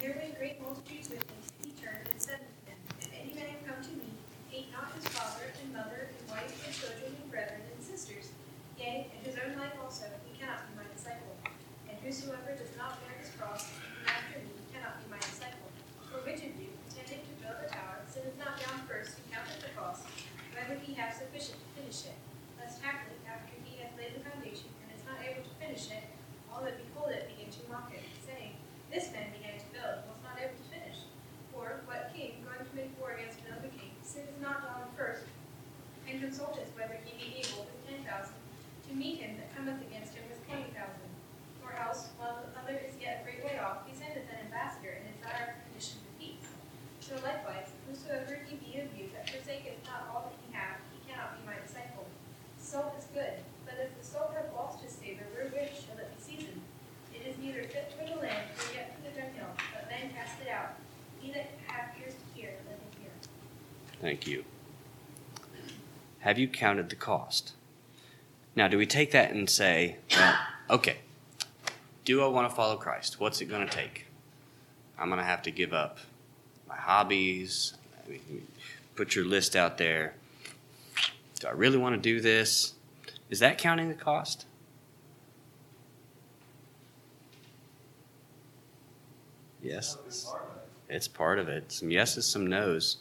[SPEAKER 13] There were great multitudes with him. He turned and said unto them, If any man come to me, hate not his father and mother and wife and children and brethren and sisters, yea, and his own life also, he cannot be my disciple. And whosoever does not bear his cross and come after me cannot be my disciple. For which of you, intending to build a tower, sitteth not down first and counteth the cost, whether he have sufficient to finish it? Lest haply, after he hath laid the foundation and is not able to finish it, all that behold it begin to mock it, saying, This man began to build, and was not able to finish. For what king, going to make war against another king, sitteth not down first, and consulteth whether he be able with ten thousand to meet him that cometh against him with twenty thousand? Or else, while the other is yet a great way off, he sendeth an ambassador and desireth conditions of peace. So likewise, whosoever he be of you that forsaketh not all that he hath, he cannot be my disciple. Salt is good, but if the salt have lost his savor, wherewith shall it be seasoned? It is neither fit for the land, nor yet for the dunghill, but men cast it out. He that hath ears to hear, let him hear.
[SPEAKER 1] Thank you. Have you counted the cost? Now, do we take that and say, well, okay, do I want to follow Christ? What's it going to take? I'm going to have to give up my hobbies. I mean, Put your list out there. Do I really want to do this? Is that counting the cost? Yes. It's part of it. Some yeses, some nos.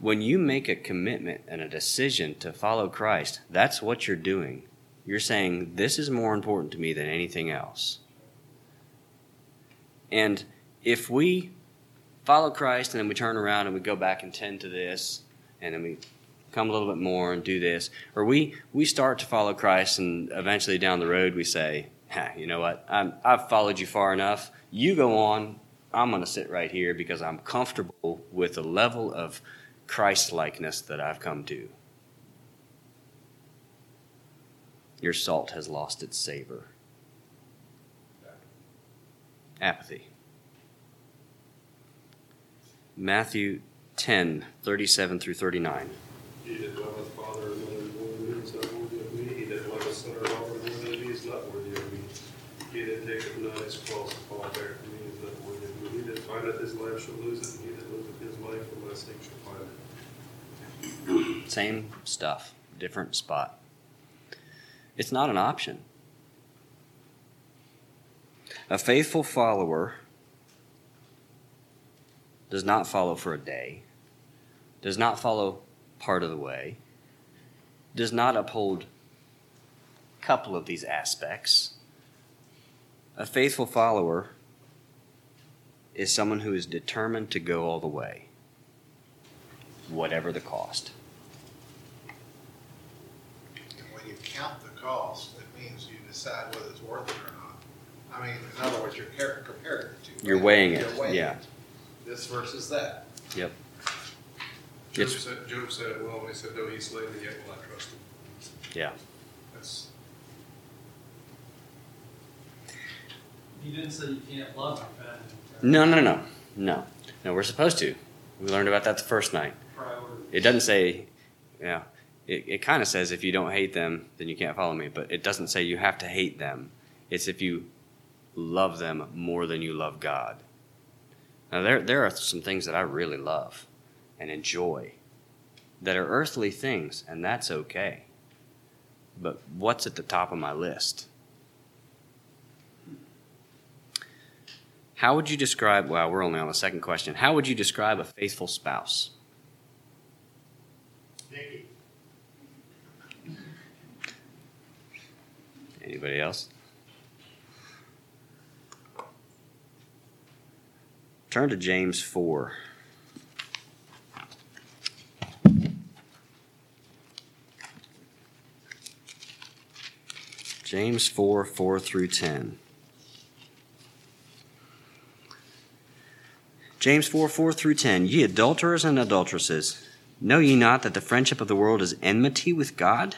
[SPEAKER 1] When you make a commitment and a decision to follow Christ, that's what you're doing. You're saying, This is more important to me than anything else. And if we follow Christ and then we turn around and we go back and tend to this, and then we come a little bit more and do this, or we, we start to follow Christ and eventually down the road we say, you know what, I'm, I've followed you far enough. You go on, I'm going to sit right here because I'm comfortable with the level of Christ likeness that I've come to. Your salt has lost its savor. Apathy. Matthew 10, 37 through 39.
[SPEAKER 10] He that taketh not his cross and falleth after me is not worthy of me. He that findeth his life shall lose it, and he that it.
[SPEAKER 1] Same stuff, different spot. It's not an option. A faithful follower does not follow for a day, does not follow part of the way, does not uphold a couple of these aspects. A faithful follower is someone who is determined to go all the way, whatever the cost.
[SPEAKER 3] And when you count the cost, it means you decide whether it's worth it or not. I mean, in other words, you're car- comparing the two.
[SPEAKER 1] You're weighing it,
[SPEAKER 3] You're weighing
[SPEAKER 1] yeah.
[SPEAKER 3] it. This versus that.
[SPEAKER 1] Yep.
[SPEAKER 10] Job
[SPEAKER 1] It's-
[SPEAKER 10] said, Job said it well when he said, though he slay me, yet will I trust him.
[SPEAKER 1] Yeah.
[SPEAKER 10] That's,
[SPEAKER 2] He didn't say you can't love your family.
[SPEAKER 1] No, no, no, no. No, we're supposed to. We learned about that the first night. It doesn't say, yeah, it, it kind of says if you don't hate them, then you can't follow me, but it doesn't say you have to hate them. It's if you love them more than you love God. Now, there, there are some things that I really love and enjoy that are earthly things, and that's okay. But what's at the top of my list? How would you describe, well, we're only on the second question. How would you describe a faithful spouse? Anybody else? Turn to James 4. James 4 4 through 10. James 4 4 through 10. Ye adulterers and adulteresses, know ye not that the friendship of the world is enmity with God?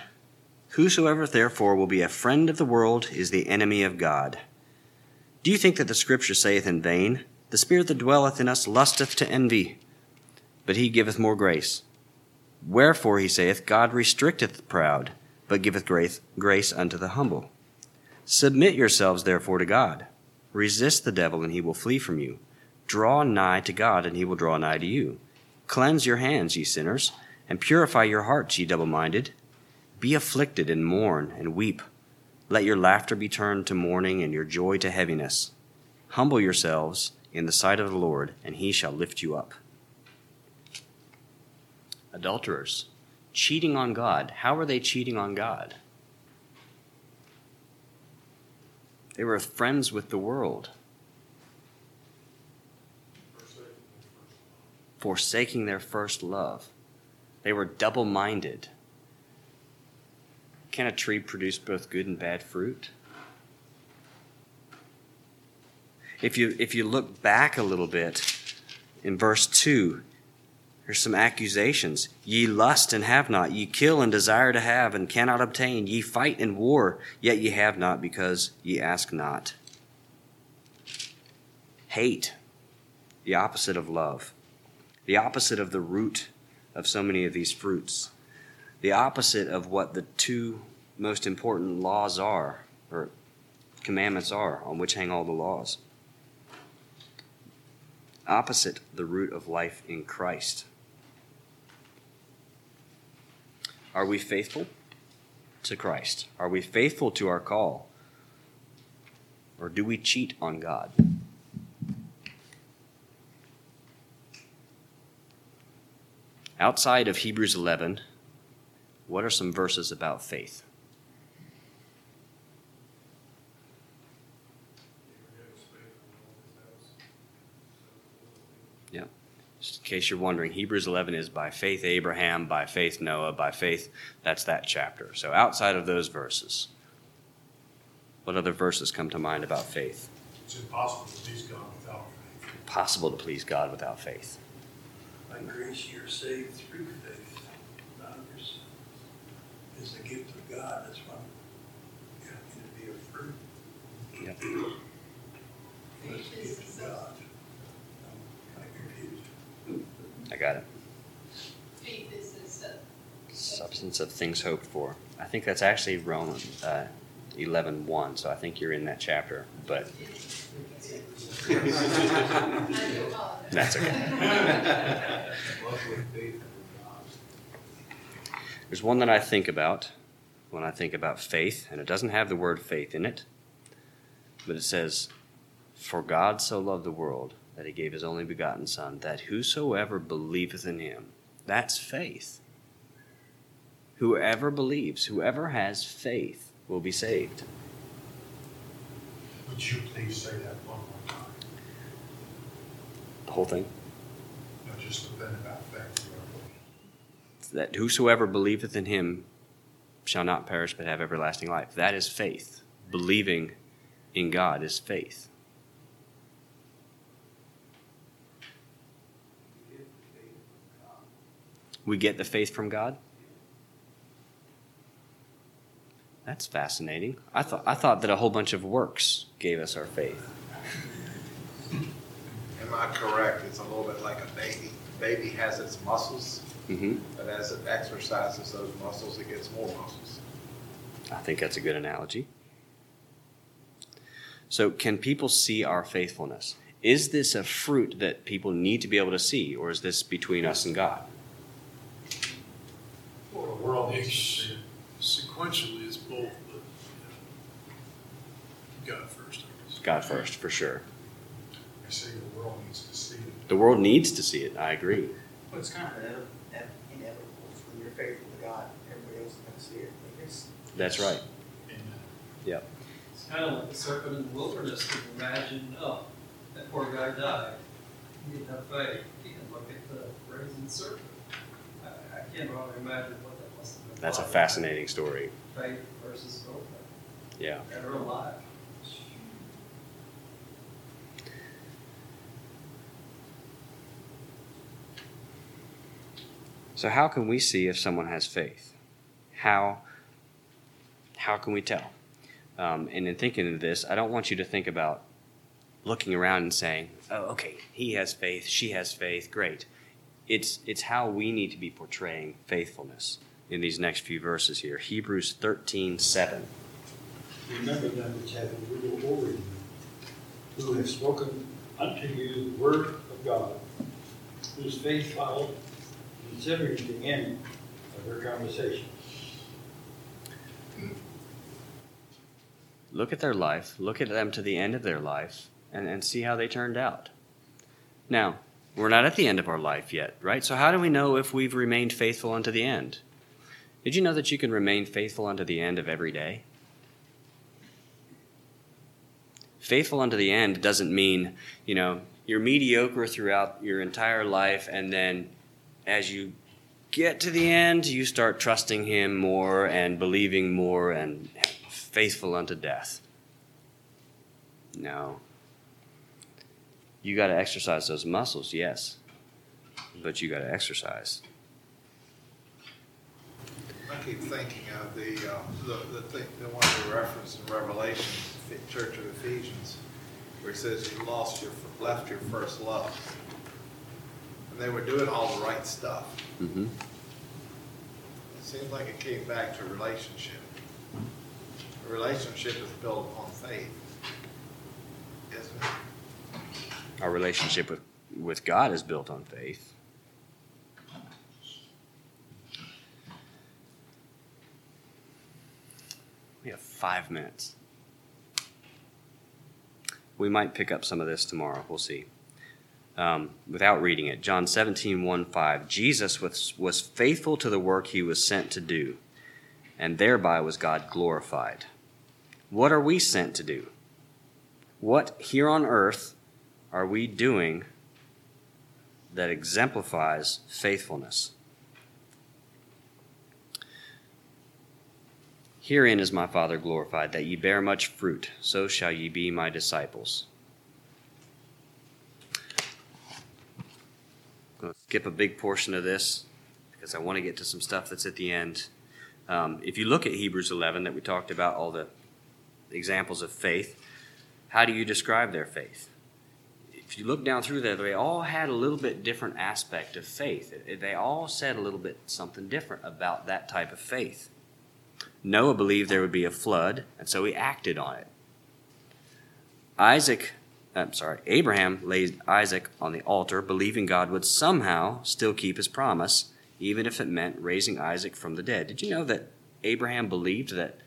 [SPEAKER 1] Whosoever therefore will be a friend of the world is the enemy of God. Do you think that the Scripture saith in vain, The Spirit that dwelleth in us lusteth to envy? But he giveth more grace. Wherefore he saith, God restricteth the proud, but giveth grace, unto the humble. Submit yourselves therefore to God. Resist the devil, and he will flee from you. Draw nigh to God, and he will draw nigh to you. Cleanse your hands, ye sinners, and purify your hearts, ye double minded. Be afflicted and mourn and weep. Let your laughter be turned to mourning and your joy to heaviness. Humble yourselves in the sight of the Lord, and he shall lift you up. Adulterers, cheating on God. How are they cheating on God? They were friends with the world, forsaking their first love. They were double minded. Can a tree produce both good and bad fruit? If you, if you look back a little bit in verse 2, there's some accusations. Ye lust and have not, ye kill and desire to have and cannot obtain, ye fight in war, yet ye have not because ye ask not. Hate, the opposite of love, the opposite of the root of so many of these fruits the opposite of what the two most important laws are, or commandments are, on which hang all the laws. Opposite the root of life in Christ. Are we faithful to Christ? Are we faithful to our call? Or do we cheat on God? Outside of Hebrews 11, what are some verses about faith? Yeah. Just in case you're wondering, Hebrews 11 is by faith Abraham, by faith Noah, by faith, that's that chapter. So outside of those verses, what other verses come to mind about faith?
[SPEAKER 9] It's impossible to please God without faith.
[SPEAKER 1] Possible to please God without faith.
[SPEAKER 11] By grace you're saved through faith, not of yourself. It's a gift of God, that's why you have to be a fruit.
[SPEAKER 1] Yep.
[SPEAKER 11] It's a gift of God. I'm kind of confused.
[SPEAKER 1] I got it.
[SPEAKER 13] Faith is this, uh,
[SPEAKER 1] Substance of things hoped for. I think that's actually Romans uh, 11 1, so I think you're in that chapter, but
[SPEAKER 13] I do apologize.
[SPEAKER 1] that's okay.
[SPEAKER 3] Love with faith in God.
[SPEAKER 1] There's one that I think about when I think about faith, and it doesn't have the word faith in it, but it says, For God so loved the world that he gave his only begotten Son, that whosoever believeth in him, that's faith. Whoever believes, whoever has faith, will be saved.
[SPEAKER 9] Would you please say that one more time?
[SPEAKER 1] The whole thing.
[SPEAKER 9] No, just the thing about.
[SPEAKER 1] That whosoever believeth in him shall not perish but have everlasting life. That is faith. Believing in God is faith. We get the faith from God? That's fascinating. I thought I thought that a whole bunch of works gave us our faith.
[SPEAKER 3] Am I correct? It's a little bit like a baby. Baby has its muscles,
[SPEAKER 1] hmm
[SPEAKER 3] but as it exercises those muscles, it gets more muscles.
[SPEAKER 1] I think that's a good analogy. So, can people see our faithfulness? Is this a fruit that people need to be able to see, or is this between us and God?
[SPEAKER 4] Well, the world needs sequentially is both, but you know, God first, I guess.
[SPEAKER 1] God first, for sure.
[SPEAKER 9] I say the world needs to see it.
[SPEAKER 1] The world needs to see it. I agree.
[SPEAKER 12] Well, it's kind of inev- inev- inevitable, when you're faithful to God, everybody else is gonna see it, I.
[SPEAKER 1] That's right.
[SPEAKER 9] Amen.
[SPEAKER 1] Yep.
[SPEAKER 2] It's kind of like the serpent in the wilderness, could imagine, oh, that poor guy died. He didn't have faith. He didn't look at the brazen serpent. I, I can't really imagine what that must have been.
[SPEAKER 1] That's a fascinating story.
[SPEAKER 2] Faith versus no faith.
[SPEAKER 1] Yeah.
[SPEAKER 2] In real life.
[SPEAKER 1] So, how can we see if someone has faith? How, how can we tell? Um, and in thinking of this, I don't want you to think about looking around and saying, oh, okay, he has faith, she has faith, great. It's, it's how we need to be portraying faithfulness in these next few verses here. Hebrews 13 7.
[SPEAKER 11] Remember them which have ruled over you, who have spoken unto you the word of God, whose faith followed, considering the end of their conversation.
[SPEAKER 1] Look at their life, look at them to the end of their life, and, and see how they turned out. Now, we're not at the end of our life yet, right? So, how do we know if we've remained faithful unto the end? Did you know that you can remain faithful unto the end of every day? Faithful unto the end doesn't mean, you know, you're mediocre throughout your entire life, and then as you get to the end, you start trusting Him more and believing more and faithful unto death. No. You got to exercise those muscles, yes, but you got to exercise.
[SPEAKER 3] I keep thinking of the, uh, the, the thing, the one we referenced in Revelation, Church of Ephesians, where it says you lost your, left your first love. And they were doing all the right stuff.
[SPEAKER 1] Mm-hmm.
[SPEAKER 3] It seems like it came back to relationship. A relationship is built upon faith, isn't it?
[SPEAKER 1] Our relationship with, with God is built on faith. We have five minutes. We might pick up some of this tomorrow. We'll see. Um, without reading it, John 17, 1 5. Jesus was, was faithful to the work he was sent to do, and thereby was God glorified. What are we sent to do? What here on earth are we doing that exemplifies faithfulness? Herein is my Father glorified, that ye bear much fruit, so shall ye be my disciples. I'm going to skip a big portion of this because I want to get to some stuff that's at the end. Um, if you look at Hebrews 11, that we talked about, all the examples of faith, how do you describe their faith? If you look down through there, they all had a little bit different aspect of faith. They all said a little bit something different about that type of faith. Noah believed there would be a flood, and so he acted on it. Isaac, I'm sorry, Abraham laid Isaac on the altar, believing God would somehow still keep his promise, even if it meant raising Isaac from the dead. Did you know that Abraham believed that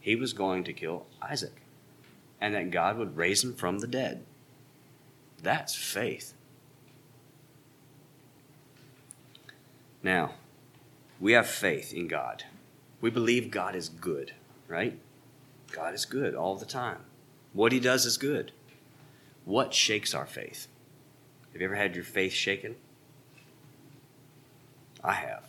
[SPEAKER 1] he was going to kill Isaac and that God would raise him from the dead? That's faith. Now, we have faith in God. We believe God is good, right? God is good all the time. What he does is good. What shakes our faith? Have you ever had your faith shaken? I have.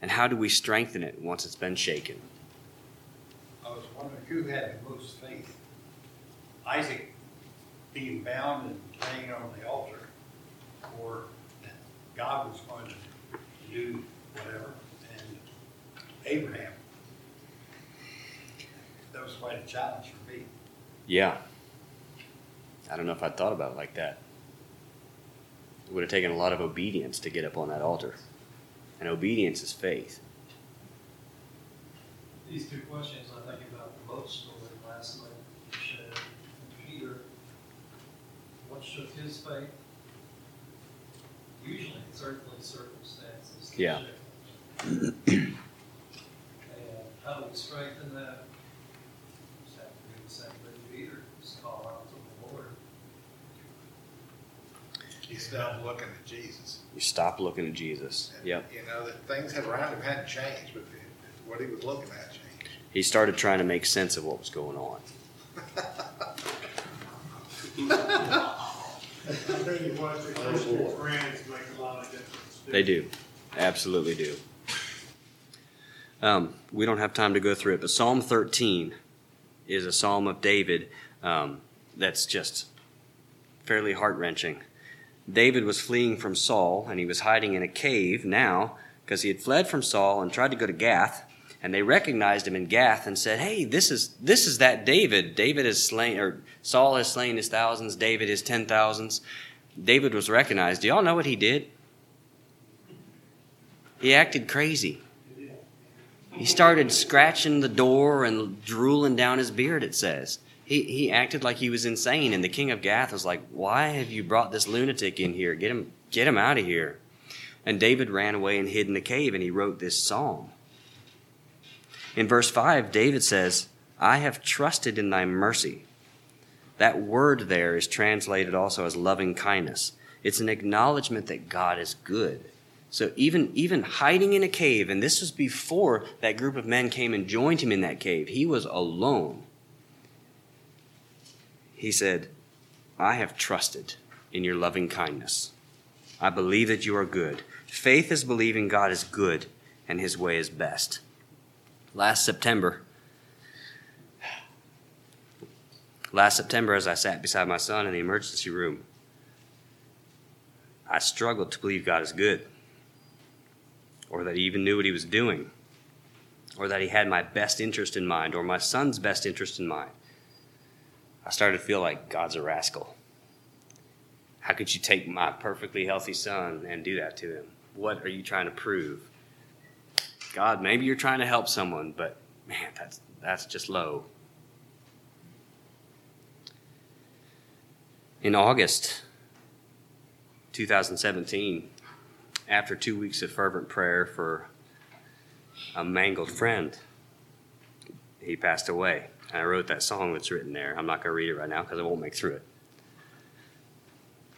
[SPEAKER 1] And how do we strengthen it once it's been shaken?
[SPEAKER 11] I was wondering who had the most faith? Isaac being bound and laying on the altar, or that God was going to do whatever, and Abraham. That was quite a challenge for me.
[SPEAKER 1] Yeah. I don't know if I'd thought about it like that. It would have taken a lot of obedience to get up on that altar. And obedience is faith.
[SPEAKER 2] These two questions, I think about the boat story last night, Shed and Peter. What shook his faith? Usually it's earthly circumstances.
[SPEAKER 1] Yeah.
[SPEAKER 2] And how do we strengthen that? Just have to do the same thing Peter, just call out to the Lord.
[SPEAKER 3] You stop looking at Jesus.
[SPEAKER 1] You stop looking at Jesus.
[SPEAKER 3] And,
[SPEAKER 1] Yep.
[SPEAKER 3] You know, that things around him hadn't changed, but what he was looking at changed.
[SPEAKER 1] He started trying to make sense of what was going on.
[SPEAKER 6] I tell you what, the Christian friends make a lot of difference. too.
[SPEAKER 1] They do. Absolutely do. Um, we don't have time to go through it, but Psalm 13 is a psalm of David um, that's just fairly heart wrenching. David was fleeing from Saul, and he was hiding in a cave now because he had fled from Saul and tried to go to Gath. And they recognized him in Gath and said, "Hey, this is this is that David. David has slain, or Saul has slain his thousands. David his ten thousands. David was recognized. Do y'all know what he did? He acted crazy. He started scratching the door and drooling down his beard, it says. He, he acted like he was insane, and the king of Gath was like, Why have you brought this lunatic in here? Get him, get him out of here. And David ran away and hid in the cave, and he wrote this psalm. In verse 5, David says, I have trusted in thy mercy. That word there is translated also as loving kindness. It's an acknowledgement that God is good. So even even hiding in a cave, and this was before that group of men came and joined him in that cave. He was alone. He said, I have trusted in your loving kindness. I believe that you are good. Faith is believing God is good and his way is best. Last September, last September, as I sat beside my son in the emergency room, I struggled to believe God is good, or that He even knew what He was doing, or that He had my best interest in mind, or my son's best interest in mind. I started to feel like God's a rascal. How could you take my perfectly healthy son and do that to him? What are you trying to prove? God, maybe you're trying to help someone, but man, that's that's just low. In August 2017, after two weeks of fervent prayer for a mangled friend, he passed away. And I wrote that song that's written there. I'm not going to read it right now because I won't make through it.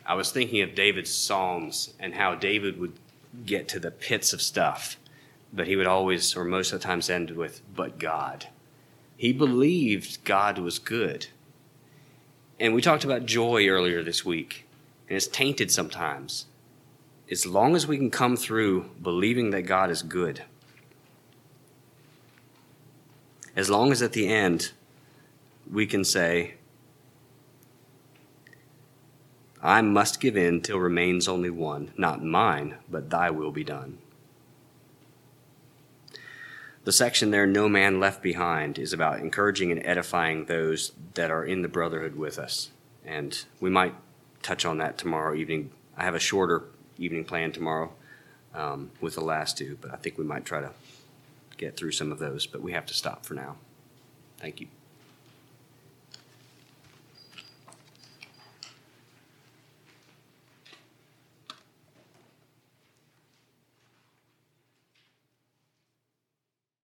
[SPEAKER 1] I was thinking of David's Psalms and how David would get to the pits of stuff, but he would always, or most of the times, end with, but God. He believed God was good. And we talked about joy earlier this week, and it's tainted sometimes. As long as we can come through believing that God is good, as long as at the end we can say, I must give in till remains only one, not mine, but thy will be done. The section there, No Man Left Behind, is about encouraging and edifying those that are in the brotherhood with us. And we might touch on that tomorrow evening. I have a shorter evening plan tomorrow um, with the last two, but I think we might try to get through some of those, but we have to stop for now. Thank you.